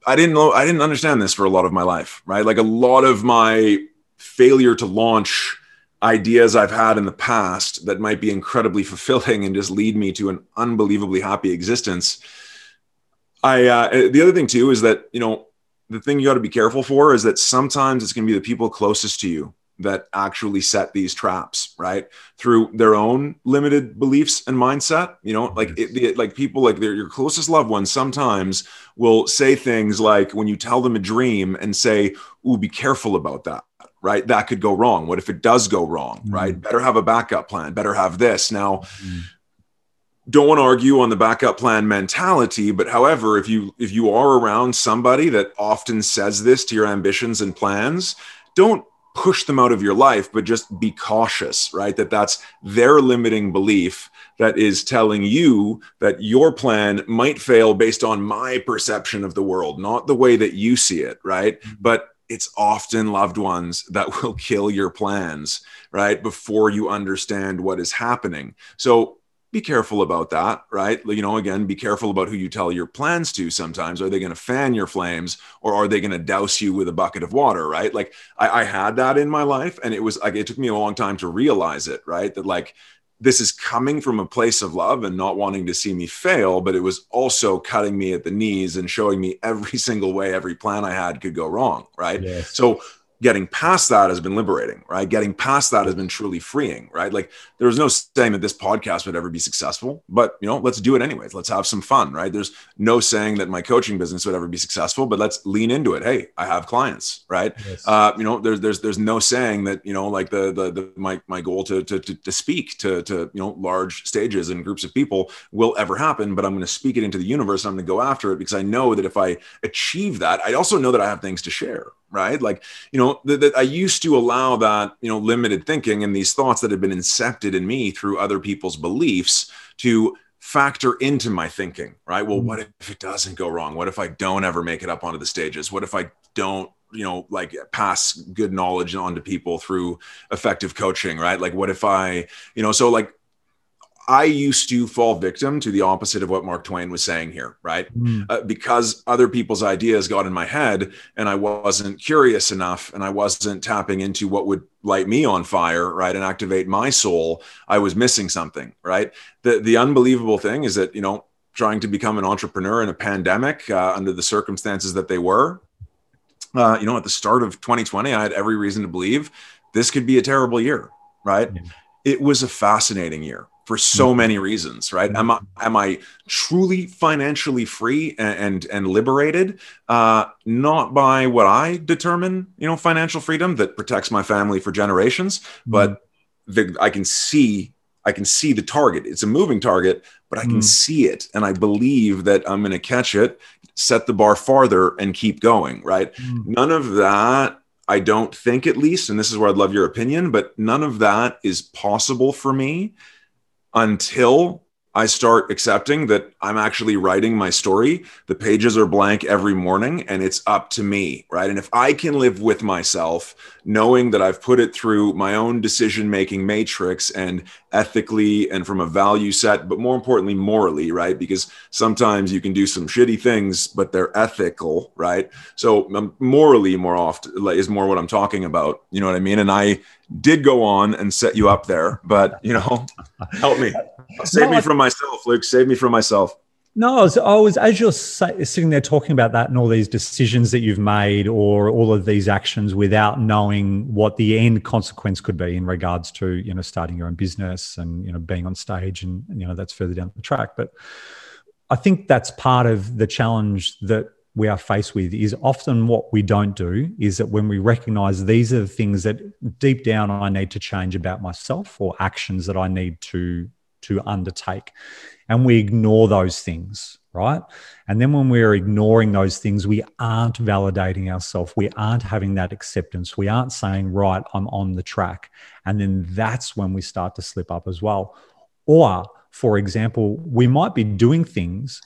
i didn't know i didn't understand this for a lot of my life right? Like a lot of my failure to launch ideas I've had in the past that might be incredibly [LAUGHS] fulfilling and just lead me to an unbelievably happy existence. I uh, the other thing too is that you know the thing you got to be careful for is that sometimes it's going to be the people closest to you that actually set these traps right? Through their own limited beliefs and mindset you know like it, it, like people like their your closest loved ones sometimes will say things like when you tell them a dream and say ooh be careful about that right? That could go wrong. What if it does go wrong? Mm-hmm. right? Better have a backup plan. Better have this. Now mm-hmm don't want to argue on the backup plan mentality but however if you if you are around somebody that often says this to your ambitions and plans don't push them out of your life but just be cautious right? That that's their limiting belief that is telling you that your plan might fail based on my perception of the world not the way that you see it right? Mm-hmm. but it's often loved ones that will kill your plans right? Before you understand what is happening. So be careful about that, right? You know, again, be careful about who you tell your plans to sometimes. Are they going to fan your flames or are they going to douse you with a bucket of water, right? Like I, I, had that in my life and it was like, it took me a long time to realize it, right? That like, this is coming from a place of love and not wanting to see me fail, but it was also cutting me at the knees and showing me every [LAUGHS] single way every plan I had could go wrong, right? Yes. So getting past that has been liberating, right? Getting past that has been truly freeing, right? Like there was no saying that this podcast would ever be successful, but you know, let's do it anyways. Let's have some fun, right? There's no saying that my coaching business would ever be successful, but let's lean into it. Hey, I have clients, right? Yes. Uh, you know, there's there's there's no saying that you know, like the the, the my my goal to, to to to speak to to you know large stages and groups of people will ever happen, but I'm going to speak it into the universe. And I'm going to go after it because I know that if I achieve that, I also know that I have things to share, right? Like, you know, that I used to allow that, you know, limited thinking and these thoughts that had been incepted in me through other people's beliefs to factor into my thinking, right? Well, what mm. if it doesn't go wrong? What if I don't ever make it up onto the stages? What if I don't you know like pass good knowledge on to people through effective coaching right like what if i you know so like I used to fall victim to the opposite of what Mark Twain was saying here, right? Mm. Uh, because other people's ideas got in my head and I wasn't curious enough and I wasn't tapping into what would light me on fire, right? And activate my soul, I was missing something, right? The, the unbelievable thing is that, you know, trying to become an entrepreneur in a pandemic uh, under the circumstances that they were, uh, you know, at the start of 2020, I had every reason to believe this could be a terrible year, right? Yeah. It was a fascinating year for so mm-hmm. many reasons right am i am i truly financially free and and, and liberated uh, not by what i determine you know financial freedom that protects my family for generations mm-hmm. but the, i can see i can see the target it's a moving target but i can mm. see it and i believe that i'm going to catch it set the bar farther and keep going right mm. none of that I don't think, at least, and this is where I'd love your opinion, but none of that is possible for me until I start accepting that I'm actually writing my story. The pages are blank every morning and it's up to me, right? And if I can live with myself, knowing that I've put it through my own decision making matrix and ethically and from a value set, but more importantly, morally, right? Because sometimes you can do some shitty things, but they're ethical, right? So um, morally, more often is more what I'm talking about. You know what I mean? And I did go on and set you up there, but you know, [LAUGHS] help me. [LAUGHS] Save no, me from myself, Luke. Save me from myself. No, I was, I was as you're sitting there talking about that and all these decisions that you've made or all of these actions without knowing what the end consequence could be in regards to you know starting your own business and you know being on stage and you know that's further down the track. But I think that's part of the challenge that we are faced with is often what we don't do is that when we recognize these are the things that deep down I need to change about myself or actions that I need to to undertake. And we ignore those things, right? And then when we're ignoring those things, we aren't validating ourselves. We aren't having that acceptance. We aren't saying, right, I'm on the track. And then that's when we start to slip up as well. Or, for example, we might be doing things,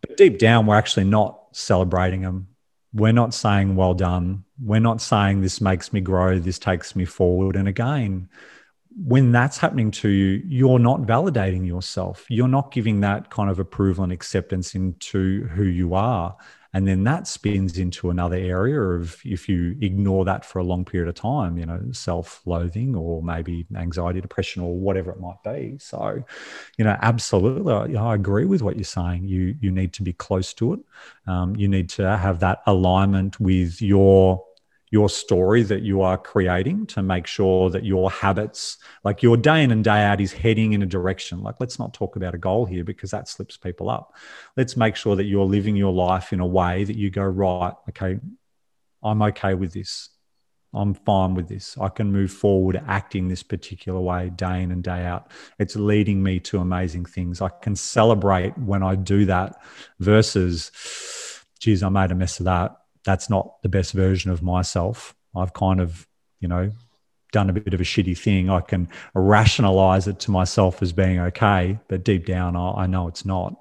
but deep down, we're actually not celebrating them. We're not saying, well done. We're not saying, this makes me grow, this takes me forward. And again, when that's happening to you, you're not validating yourself. You're not giving that kind of approval and acceptance into who you are. And then that spins into another area of if you ignore that for a long period of time, you know, self loathing or maybe anxiety, depression, or whatever it might be. So, you know, absolutely, I agree with what you're saying. You you need to be close to it. Um, you need to have that alignment with your your story that you are creating to make sure that your habits, like your day in and day out, is heading in a direction. Like, let's not talk about a goal here because that slips people up. Let's make sure that you're living your life in a way that you go, right, okay, I'm okay with this. I'm fine with this. I can move forward acting this particular way day in and day out. It's leading me to amazing things. I can celebrate when I do that versus, geez, I made a mess of that that's not the best version of myself. I've kind of, you know, done a bit of a shitty thing. I can rationalize it to myself as being okay, but deep down, I, I know it's not.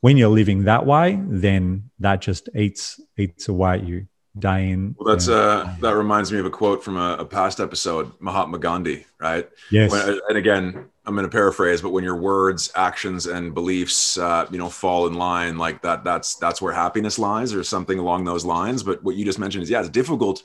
When you're living that way, then that just eats eats away at you. Day in. Well, that's uh, that reminds me of a quote from a, a past episode, Mahatma Gandhi, right? Yes. When, and again, I'm going to paraphrase, but when your words, actions, and beliefs, uh, you know, fall in line, like that, that's that's where happiness lies, or something along those lines. But what you just mentioned is, yeah, it's difficult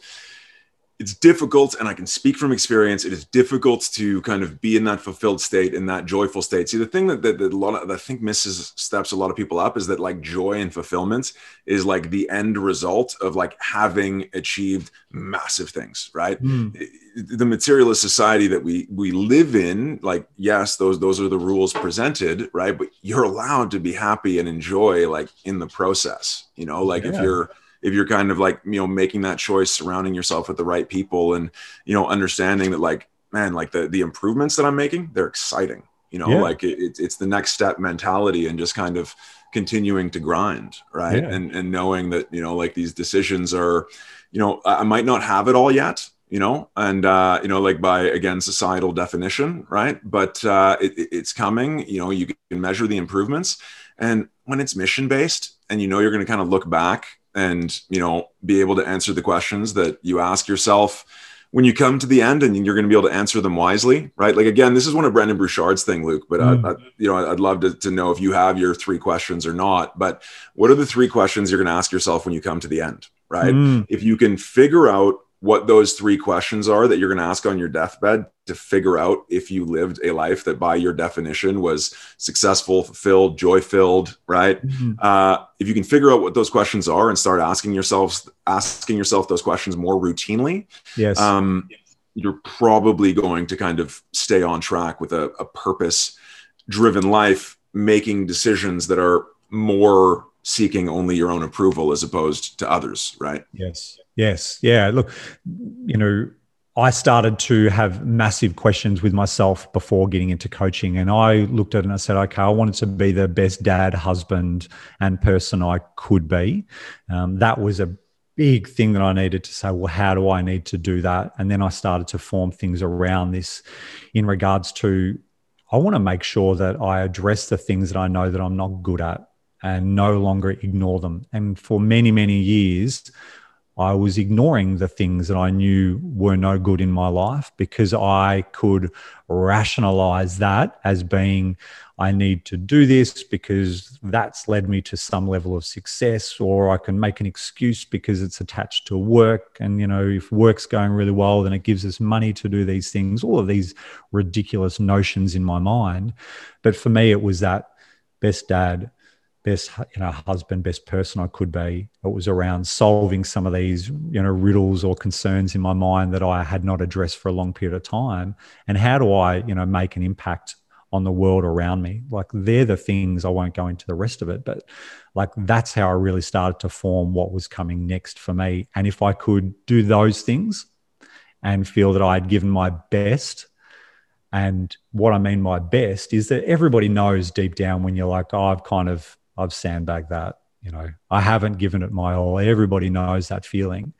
it's difficult and i can speak from experience it is difficult to kind of be in that fulfilled state in that joyful state see the thing that, that, that a lot of i think misses steps a lot of people up is that like joy and fulfillment is like the end result of like having achieved massive things right mm. the materialist society that we we live in like yes those those are the rules presented right but you're allowed to be happy and enjoy like in the process you know like yeah. if you're if you're kind of like you know making that choice surrounding yourself with the right people and you know understanding that like man like the the improvements that i'm making they're exciting you know yeah. like it, it's the next step mentality and just kind of continuing to grind right yeah. and and knowing that you know like these decisions are you know i might not have it all yet you know and uh you know like by again societal definition right but uh it, it's coming you know you can measure the improvements and when it's mission based and you know you're going to kind of look back and you know be able to answer the questions that you ask yourself when you come to the end and you're going to be able to answer them wisely right like again this is one of Brendon Burchard's thing luke but mm. I, I, you know i'd love to, to know if you have your three questions or not but what are the three questions you're going to ask yourself when you come to the end right mm. if you can figure out what those three questions are that you're going to ask on your deathbed to figure out if you lived a life that by your definition was successful fulfilled joy filled right mm-hmm. uh, if you can figure out what those questions are and start asking yourselves asking yourself those questions more routinely yes um, you're probably going to kind of stay on track with a, a purpose driven life making decisions that are more seeking only your own approval as opposed to others right yes Yes. Yeah. Look, you know, I started to have massive questions with myself before getting into coaching. And I looked at it and I said, okay, I wanted to be the best dad, husband, and person I could be. Um, that was a big thing that I needed to say, well, how do I need to do that? And then I started to form things around this in regards to I want to make sure that I address the things that I know that I'm not good at and no longer ignore them. And for many, many years, I was ignoring the things that I knew were no good in my life because I could rationalize that as being, I need to do this because that's led me to some level of success, or I can make an excuse because it's attached to work. And, you know, if work's going really well, then it gives us money to do these things, all of these ridiculous notions in my mind. But for me, it was that best dad, best you know husband best person i could be. It was around solving some of these you know riddles or concerns in my mind that i had not addressed for a long period of time. And how do i you know make an impact on the world around me? Like they're the things i won't go into the rest of it but like that's how i really started to form what was coming next for me. And if i could do those things and feel that i had given my best and what I mean by best is that everybody knows deep down when you're like, oh, I've kind of I've sandbagged that. You know, I haven't given it my all. Everybody knows that feeling.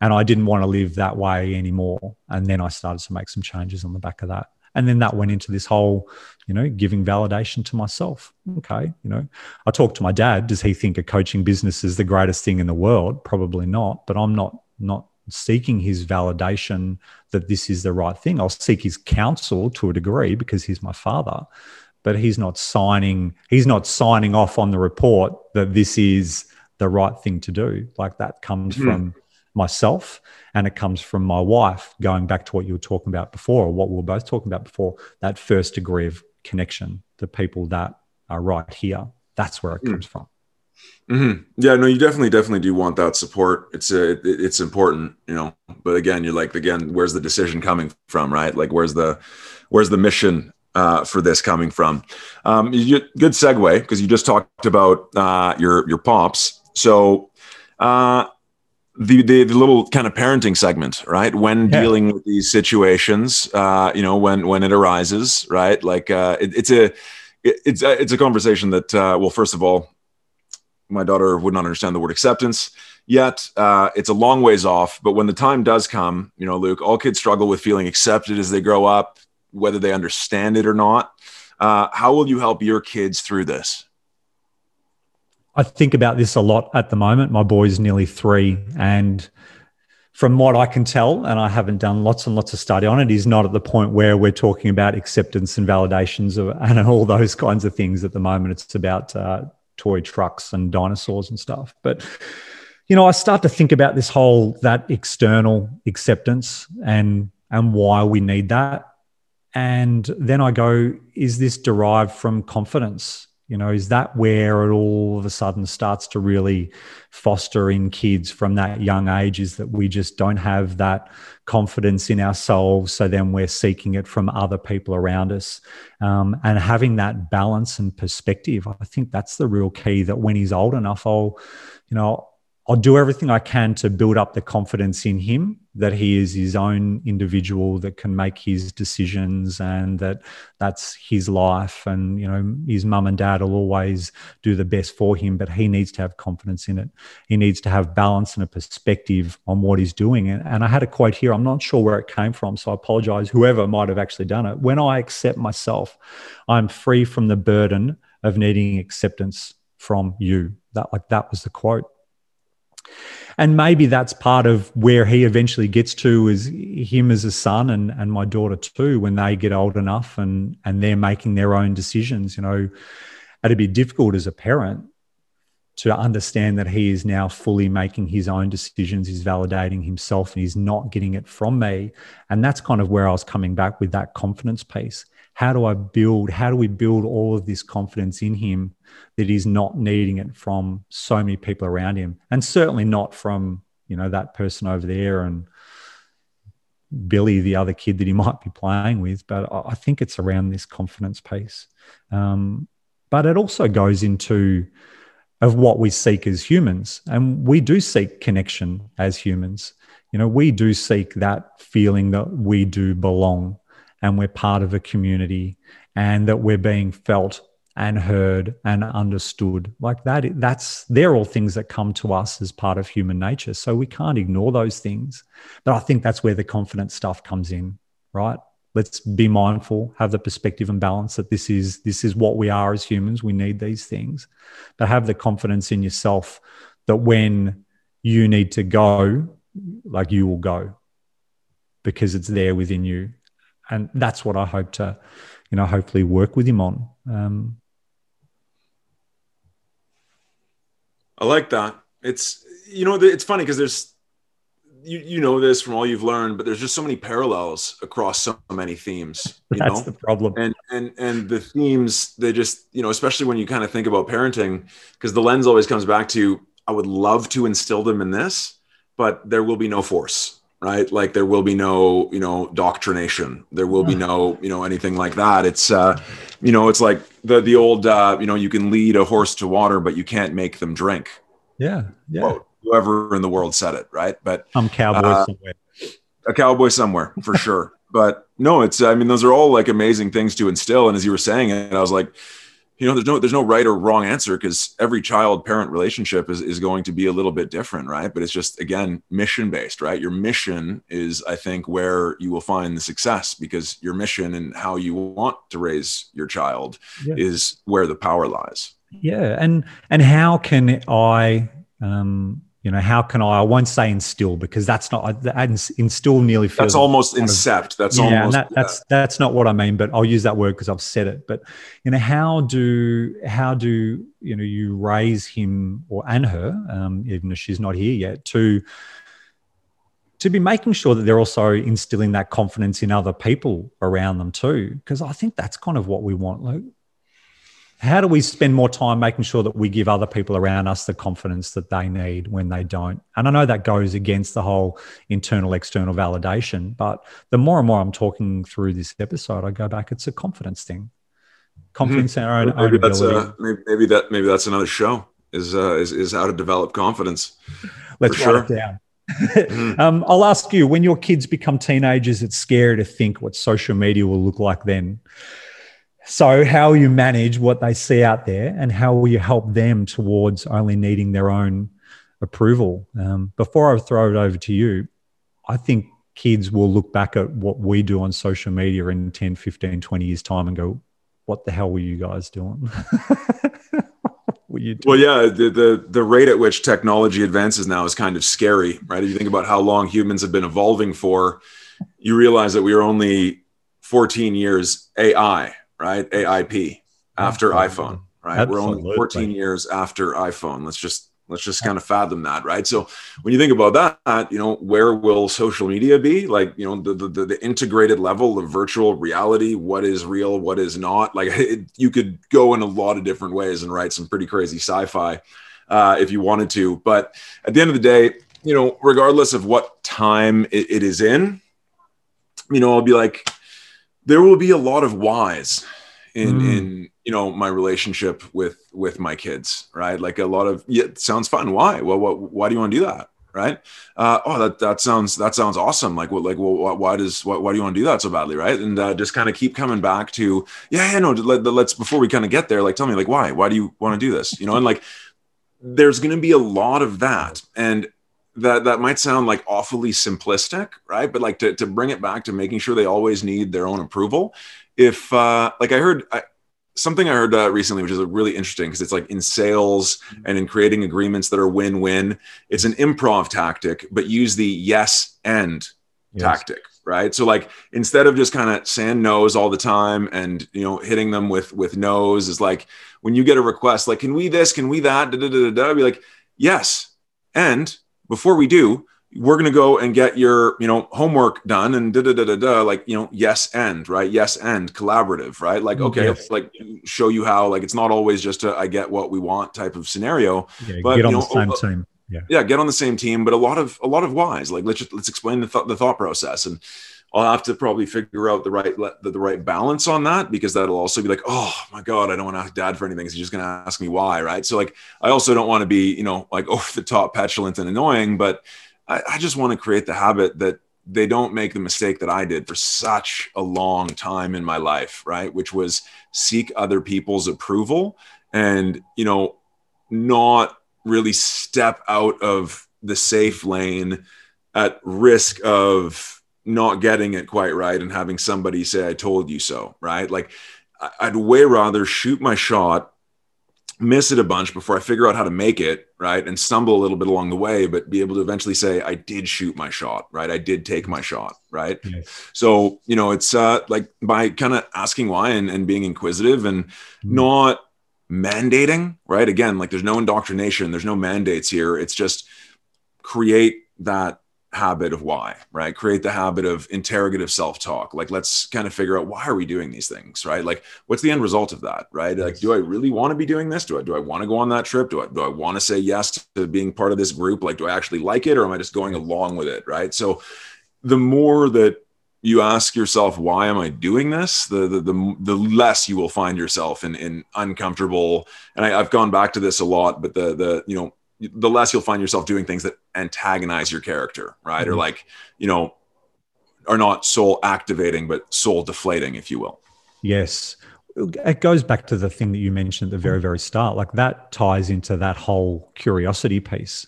And I didn't want to live that way anymore. And then I started to make some changes on the back of that. And then that went into this whole, you know, giving validation to myself. Okay. You know, I talked to my dad. Does he think a coaching business is the greatest thing in the world? Probably not. But I'm not, not seeking his validation that this is the right thing. I'll seek his counsel to a degree because he's my father but he's not signing he's not signing off on the report that this is the right thing to do like that comes mm-hmm. from myself and it comes from my wife going back to what you were talking about before or what we were both talking about before that first degree of connection the people that are right here that's where it mm. comes from mm-hmm. yeah no you definitely definitely do want that support it's a, it, it's important you know but again you're like again where's the decision coming from right like where's the where's the mission uh, for this coming from. Um, you, good segue because you just talked about uh, your your pops. So uh, the, the, the little kind of parenting segment, right? When yeah. dealing with these situations, uh, you know, when when it arises, right? Like uh, it, it's a it, it's a, it's a conversation that uh, well, first of all, my daughter would not understand the word acceptance yet. Uh, it's a long ways off, but when the time does come, you know, Luke, all kids struggle with feeling accepted as they grow up whether they understand it or not. Uh, how will you help your kids through this? I think about this a lot at the moment. My boy's nearly three, and from what I can tell, and I haven't done lots and lots of study on it, he's not at the point where we're talking about acceptance and validations and [LAUGHS] all those kinds of things at the moment. It's about uh, toy trucks and dinosaurs and stuff. But you know, I start to think about this whole that external acceptance and and why we need that. And then I go, is this derived from confidence? You know, is that where it all of a sudden starts to really foster in kids from that young age? Is that we just don't have that confidence in ourselves. So then we're seeking it from other people around us. Um, and having that balance and perspective, I think that's the real key that when he's old enough, I'll, you know, I'll do everything I can to build up the confidence in him that he is his own individual that can make his decisions and that that's his life. And, you know, his mum and dad will always do the best for him, but he needs to have confidence in it. He needs to have balance and a perspective on what he's doing. And, and I had a quote here, I'm not sure where it came from, so I apologize, whoever might have actually done it. When I accept myself, I'm free from the burden of needing acceptance from you. That like that was the quote and maybe that's part of where he eventually gets to is him as a son and, and my daughter too when they get old enough and and they're making their own decisions you know. It'd be difficult as a parent to understand that he is now fully making his own decisions he's validating himself and he's not getting it from me. And that's kind of where i was coming back with that confidence piece how do I build, how do we build all of this confidence in him that he's not needing it from so many people around him? And certainly not from, you know, that person over there and Billy, the other kid that he [LAUGHS] might be playing with. But I think it's around this confidence piece. Um, but it also goes into of what we seek as humans. And we do seek connection as humans. You know, we do seek that feeling that we do belong and we're part of a community and that we're being felt and heard and understood. Like that that's they're all things that come to us as part of human nature. So we can't ignore those things. But i think that's where the confidence stuff comes in right? Let's be mindful have the perspective and balance that this is this is what we are as humans. We need these things. But have the confidence in yourself that when you need to go like you will go because it's there within you and that's what I hope to, you know, hopefully work with him on. Um, I like that. It's you know it's funny because there's you you know this from all you've learned, but there's just so many parallels across so many themes. You That's know? the problem. And and and the themes they just you know especially when you kind of think about parenting because the lens always comes back to I would love to instill them in this, but there will be no force right? Like there will be no you know doctrination. There will be no you know anything like that. It's uh you know it's like the the old uh you know you can lead a horse to water but you can't make them drink. Yeah yeah. Whoever in the world said it right? But i'm cowboy uh, somewhere. a cowboy somewhere for [LAUGHS] sure. But no it's i mean those are all like amazing things to instill. And as you were saying it i was like you know there's no there's no right or wrong answer because every child parent relationship is, is going to be a little bit different right? But it's just again mission based right? Your mission is i think where you will find the success because your mission and how you want to raise your child yeah. is where the power lies. Yeah and and how can i um you know how can i i won't say instill because that's not instill nearly feels that's almost incept. That's yeah, almost that, that's that's not what i mean but i'll use that word because i've said it. But you know how do how do you know you raise him or and her um, even if she's not here yet to to be making sure that they're also instilling that confidence in other people around them too? Because i think that's kind of what we want. Like how do we spend more time making sure that we give other people around us the confidence that they need when they don't? And I know that goes against the whole internal external validation, but the more and more I'm talking through this episode, I go back, it's a confidence thing. Confidence mm-hmm. in our own, maybe own that's ability. A, maybe, maybe, that maybe that's another show is uh, is, is how to develop confidence. [LAUGHS] Let's write sure. it down. mm-hmm. [LAUGHS] um, I'll ask you when your kids become teenagers, it's scary to think what social media will look like then. So, how will you manage what they see out there and how will you help them towards only needing their own approval? Um, before I throw it over to you, I think kids will look back at what we do on social media in 10, 15, 20 years' time and go, what the hell were you guys doing? [LAUGHS] you well, yeah, the, the the rate at which technology advances now is kind of scary, right? If you think about how long humans have been evolving for, you realize that we are only 14 years AI, right? AIP after Absolutely. iPhone, right? Absolutely. We're only 14 years after iPhone. Let's just let's just kind of fathom that right so when you think about that you know where will social media be like you know the the, the integrated level of virtual reality what is real what is not like [LAUGHS] it, you could go in a lot of different ways and write some pretty crazy sci-fi uh, if you wanted to but at the end of the day you know regardless of what time it, it is in you know i'll be like there will be a lot of whys in mm. in you know my relationship with with my kids right? Like a lot of yeah sounds fun. Why? Well what, why do you want to do that right? Uh, oh that that sounds that sounds awesome. Like what like well why does why, why do you want to do that so badly right? And uh, just kind of keep coming back to yeah yeah no let, let's before we kind of get there like tell me like why? Why do you want to do this? You know and like there's going to be a lot of that. And that that might sound like awfully simplistic right but like to, to bring it back to making sure they always need their own approval if uh like i heard I, something I heard uh, recently, which is really interesting because it's like in sales mm-hmm. and in creating agreements that are win win, it's an improv tactic, but use the yes and yes. tactic. Right. So like instead of just kind of saying no's all the time and you know hitting them with with no's is like when you get a request, like, can we this, can we that, da da da da, da be like, yes. And before we do, we're going to go and get your you know homework done and da da da da da like you know yes and right? Yes and collaborative right? Like okay yes. like show you how like it's not always just a I get what we want type of scenario yeah, but get on you know, the same uh, team. Yeah. yeah get on the same team but a lot of a lot of whys like let's just let's explain the, th- the thought process and I'll have to probably figure out the right the, the right balance on that because that'll also be like, oh my god, I don't want to ask dad for anything. He's just going to ask me why, right? So like, I also don't want to be, you know, like [LAUGHS] over the top, petulant and annoying, but I, I just want to create the habit that they don't make the mistake that I did for such a long time in my life, right? Which was seek other people's approval and, you know, not really step out of the safe lane at risk of not getting it quite right and having somebody say, I told you so, right? Like, I'd way rather shoot my shot miss it a bunch before I figure out how to make it, right? And stumble a little bit along the way, but be able to eventually say, I did shoot my shot, right? I did take my shot, right? Yes. So, you know, it's uh, like by kind of asking why and, and being inquisitive and mm-hmm. not mandating, right? Again, like there's no indoctrination, there's no mandates here. It's just create that habit of why, right? Create the habit of interrogative self-talk. Like, let's kind of figure out why are we doing these things, right? Like, what's the end result of that, right? Like, do I really want to be doing this? Do I do I want to go on that trip? Do I do I want to say yes to being part of this group? Like, do I actually like it, or am I just going along with it, right? So, the more that you ask yourself why am i doing this the the the, the less you will find yourself in in uncomfortable and I, i've gone back to this a lot but the the you know the less you'll find yourself doing things that antagonize your character, right? Mm-hmm. Or like, you know, are not soul activating, but soul deflating, if you will. Yes. It goes back to the thing that you mentioned at the very, very start. Like that ties into that whole curiosity piece.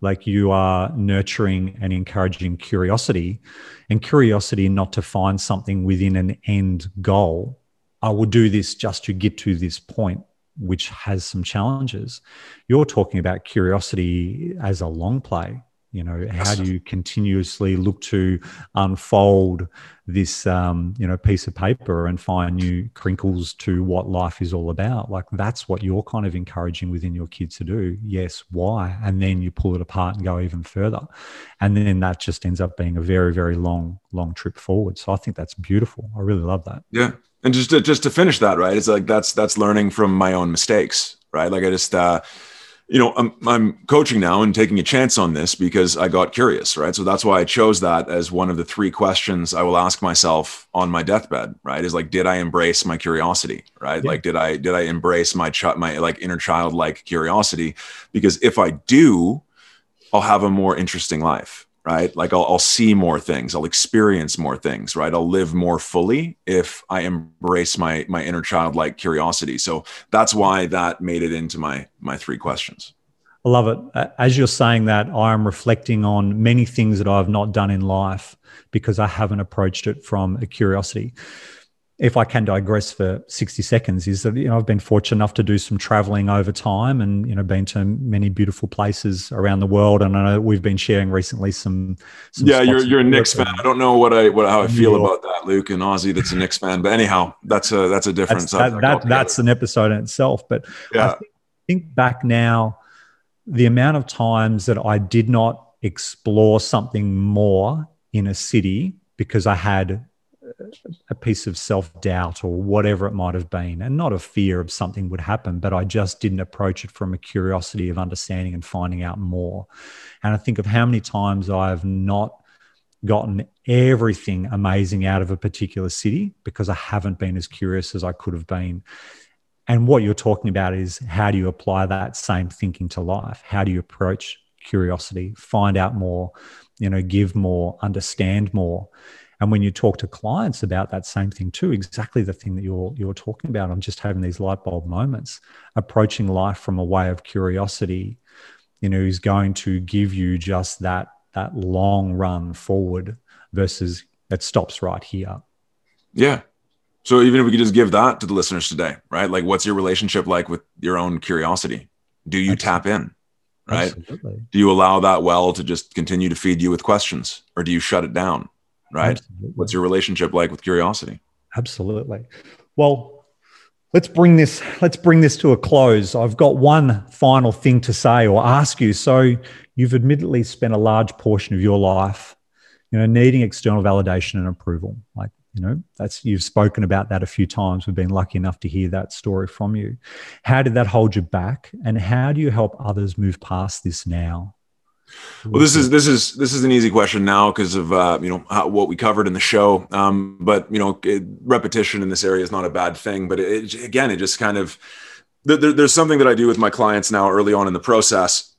Like you are nurturing and encouraging curiosity, and curiosity not to find something within an end goal. I will do this just to get to this point which has some challenges. You're talking about curiosity as a long play. You know, how do you continuously look to unfold this, um, you know, piece of paper and find new crinkles to what life is all about? Like that's what you're kind of encouraging within your kids to do. Yes, why? And then you pull it apart and go even further, and then that just ends up being a very, very long, long trip forward. So I think that's beautiful. I really love that. Yeah, and just to, just to finish that right it's like that's that's learning from my own mistakes right? Like i just uh you know I'm, I'm coaching now and taking a chance on this because i got curious right? So that's why i chose that as one of the three questions i will ask myself on my deathbed right? Is like did i embrace my curiosity right? Yeah. like did i did i embrace my child my like inner child like curiosity? Because if i do i'll have a more interesting life right? Like I'll, I'll see more things, I'll experience more things, right? I'll live more fully if I embrace my my inner childlike curiosity. So that's why that made it into my my three questions. I love it. As you're saying that, I am reflecting on many things that I've not done in life because I haven't approached it from a curiosity. If I can digress for 60 seconds, is that you know I've been fortunate enough to do some traveling over time, and you know been to many beautiful places around the world. And I know we've been sharing recently some. some yeah, you're you're a Knicks fan. I don't know what I what how I feel about that, Luke, and Aussie. That's a Knicks fan, but anyhow, that's a that's a different. That's, that, that that's an episode in itself. But yeah. I think back now, the amount of times that I did not explore something more in a city because I had a piece of self doubt or whatever it might have been, and not a fear of something would happen, but I just didn't approach it from a curiosity of understanding and finding out more. And I think of how many times I've not gotten everything amazing out of a particular city because I haven't been as curious as I could have been. And what you're talking about is how do you apply that same thinking to life? How do you approach curiosity, find out more, you know, give more, understand more? And when you talk to clients about that same thing too, exactly the thing that you're you're talking about, I'm just having these light bulb moments, approaching life from a way of curiosity, you know, is going to give you just that that long run forward versus that stops right here. Yeah. So even if we could just give that to the listeners today, right? Like what's your relationship like with your own curiosity? Do you Absolutely. tap in? Right? Absolutely. Do you allow that well to just continue to feed you with questions or do you shut it down? Right? Absolutely. What's your relationship like with curiosity? Absolutely. Well, let's bring this let's bring this to a close. I've got one final thing to say or ask you. So, you've admittedly spent a large portion of your life, you know, needing external validation and approval. Like, you know, that's you've spoken about that a few times. We've been lucky enough to hear that story from you. How did that hold you back and how do you help others move past this now? Well, this is this is this is an easy question now because of uh, you know how, what we covered in the show. Um, but you know, it, repetition in this area is not a bad thing. But it, again, it just kind of there, there's something that I do with my clients now early on in the process.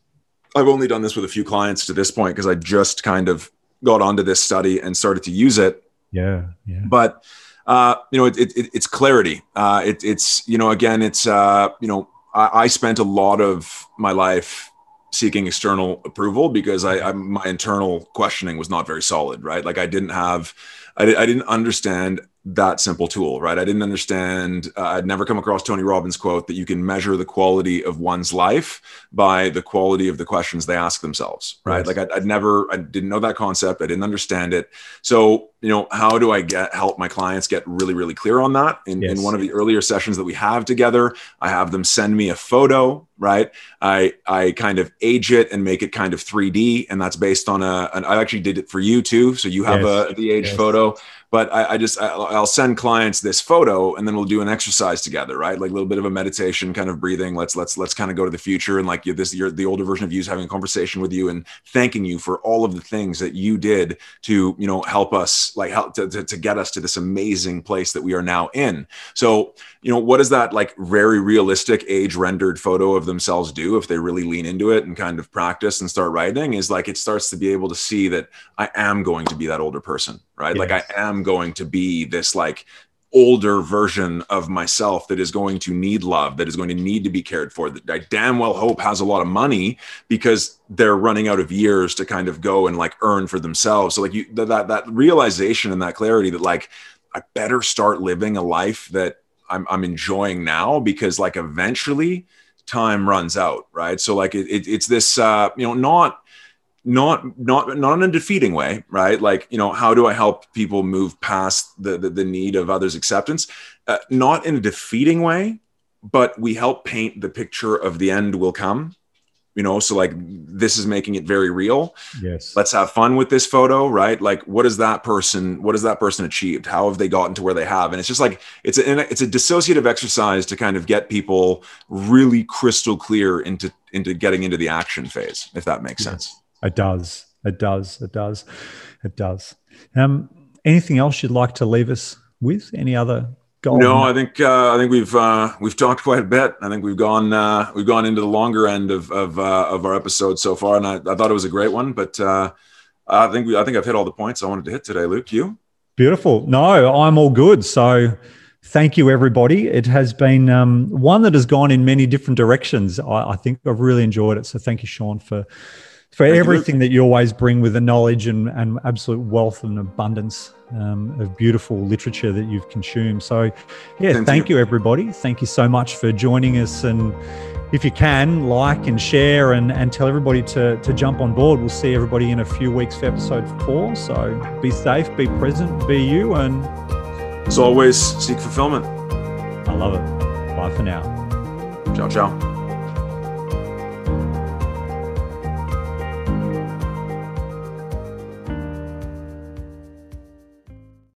I've only done this with a few clients to this point because I just kind of got onto this study and started to use it. Yeah, yeah. But uh, you know, it, it, it's clarity. Uh, it, it's you know, again, it's uh, you know, I, I spent a lot of my life seeking external approval because I, I, my internal questioning was not very solid, right? Like I didn't have, I, I didn't understand that simple tool, right? I didn't understand, uh, I'd never come across Tony Robbins' quote that you can measure the quality of one's life by the quality of the questions they ask themselves, right? Yes. Like I'd, I'd, never, I didn't know that concept. I didn't understand it. So, you know, how do I get, help my clients get really, really clear on that? In, yes. in one of the earlier sessions that we have together, I have them send me a photo, right? I, I kind of age it and make it kind of 3D. And that's based on a, an, I actually did it for you too. So you have yes. a, the age photo but I, I just I, will send clients this photo and then we'll do an exercise together, right? Like a little bit of a meditation, kind of breathing. Let's let's let's kind of go to the future and like you this you're the older version of you is having a conversation with you and thanking you for all of the things that you did to you know help us like help to, to, to get us to this amazing place that we are now in. So you know what does that like very realistic age rendered photo of themselves do if they really lean into it and kind of practice and start writing is like it starts to be able to see that I am going to be that older person, right? Yes. Like I am going to be this like older version of myself that is going to need love, that is going to need to be cared for, that I damn well hope has a lot of money because they're running out of years to kind of go and like earn for themselves. So like you that that realization and that clarity that like I better start living a life that I'm I'm enjoying now because like eventually time runs out, right? So like it, it it's this uh you know not not not not in a defeating way right? Like you know how do i help people move past the the, the need of others acceptance? Uh, not in a defeating way but we help paint the picture of the end will come you know? So like this is making it very real. Yes. Let's have fun with this photo right? Like what is that person what has that person achieved? How have they gotten to where they have? And it's just like it's a it's a dissociative exercise to kind of get people really crystal clear into into getting into the action phase if that makes yes. sense it does. It does. It does. It does. Um, anything else you'd like to leave us with? Any other goals? No, I think uh, I think we've uh, we've talked quite a bit. I think we've gone uh, we've gone into the longer end of of, uh, of our episode so far, and I, I, thought it was a great one. But uh, I think we, I think I've hit all the points I wanted to hit today. Luke, you? Beautiful. No, I'm all good. So thank you, everybody. It has been um, one that has gone in many different directions. I, I think I've really enjoyed it. So thank you, Sean, for for Thank everything you. that you always bring with the knowledge and, and absolute wealth and abundance um, of beautiful literature that you've consumed. So, yeah, thank, thank you. you, everybody. Thank you so much for joining us. And if you can, like and share and, and tell everybody to, to jump on board. We'll see everybody in a few weeks for episode four. So, be safe, be present, be you, and as always, seek fulfillment. I love it. Bye for now. Ciao, ciao.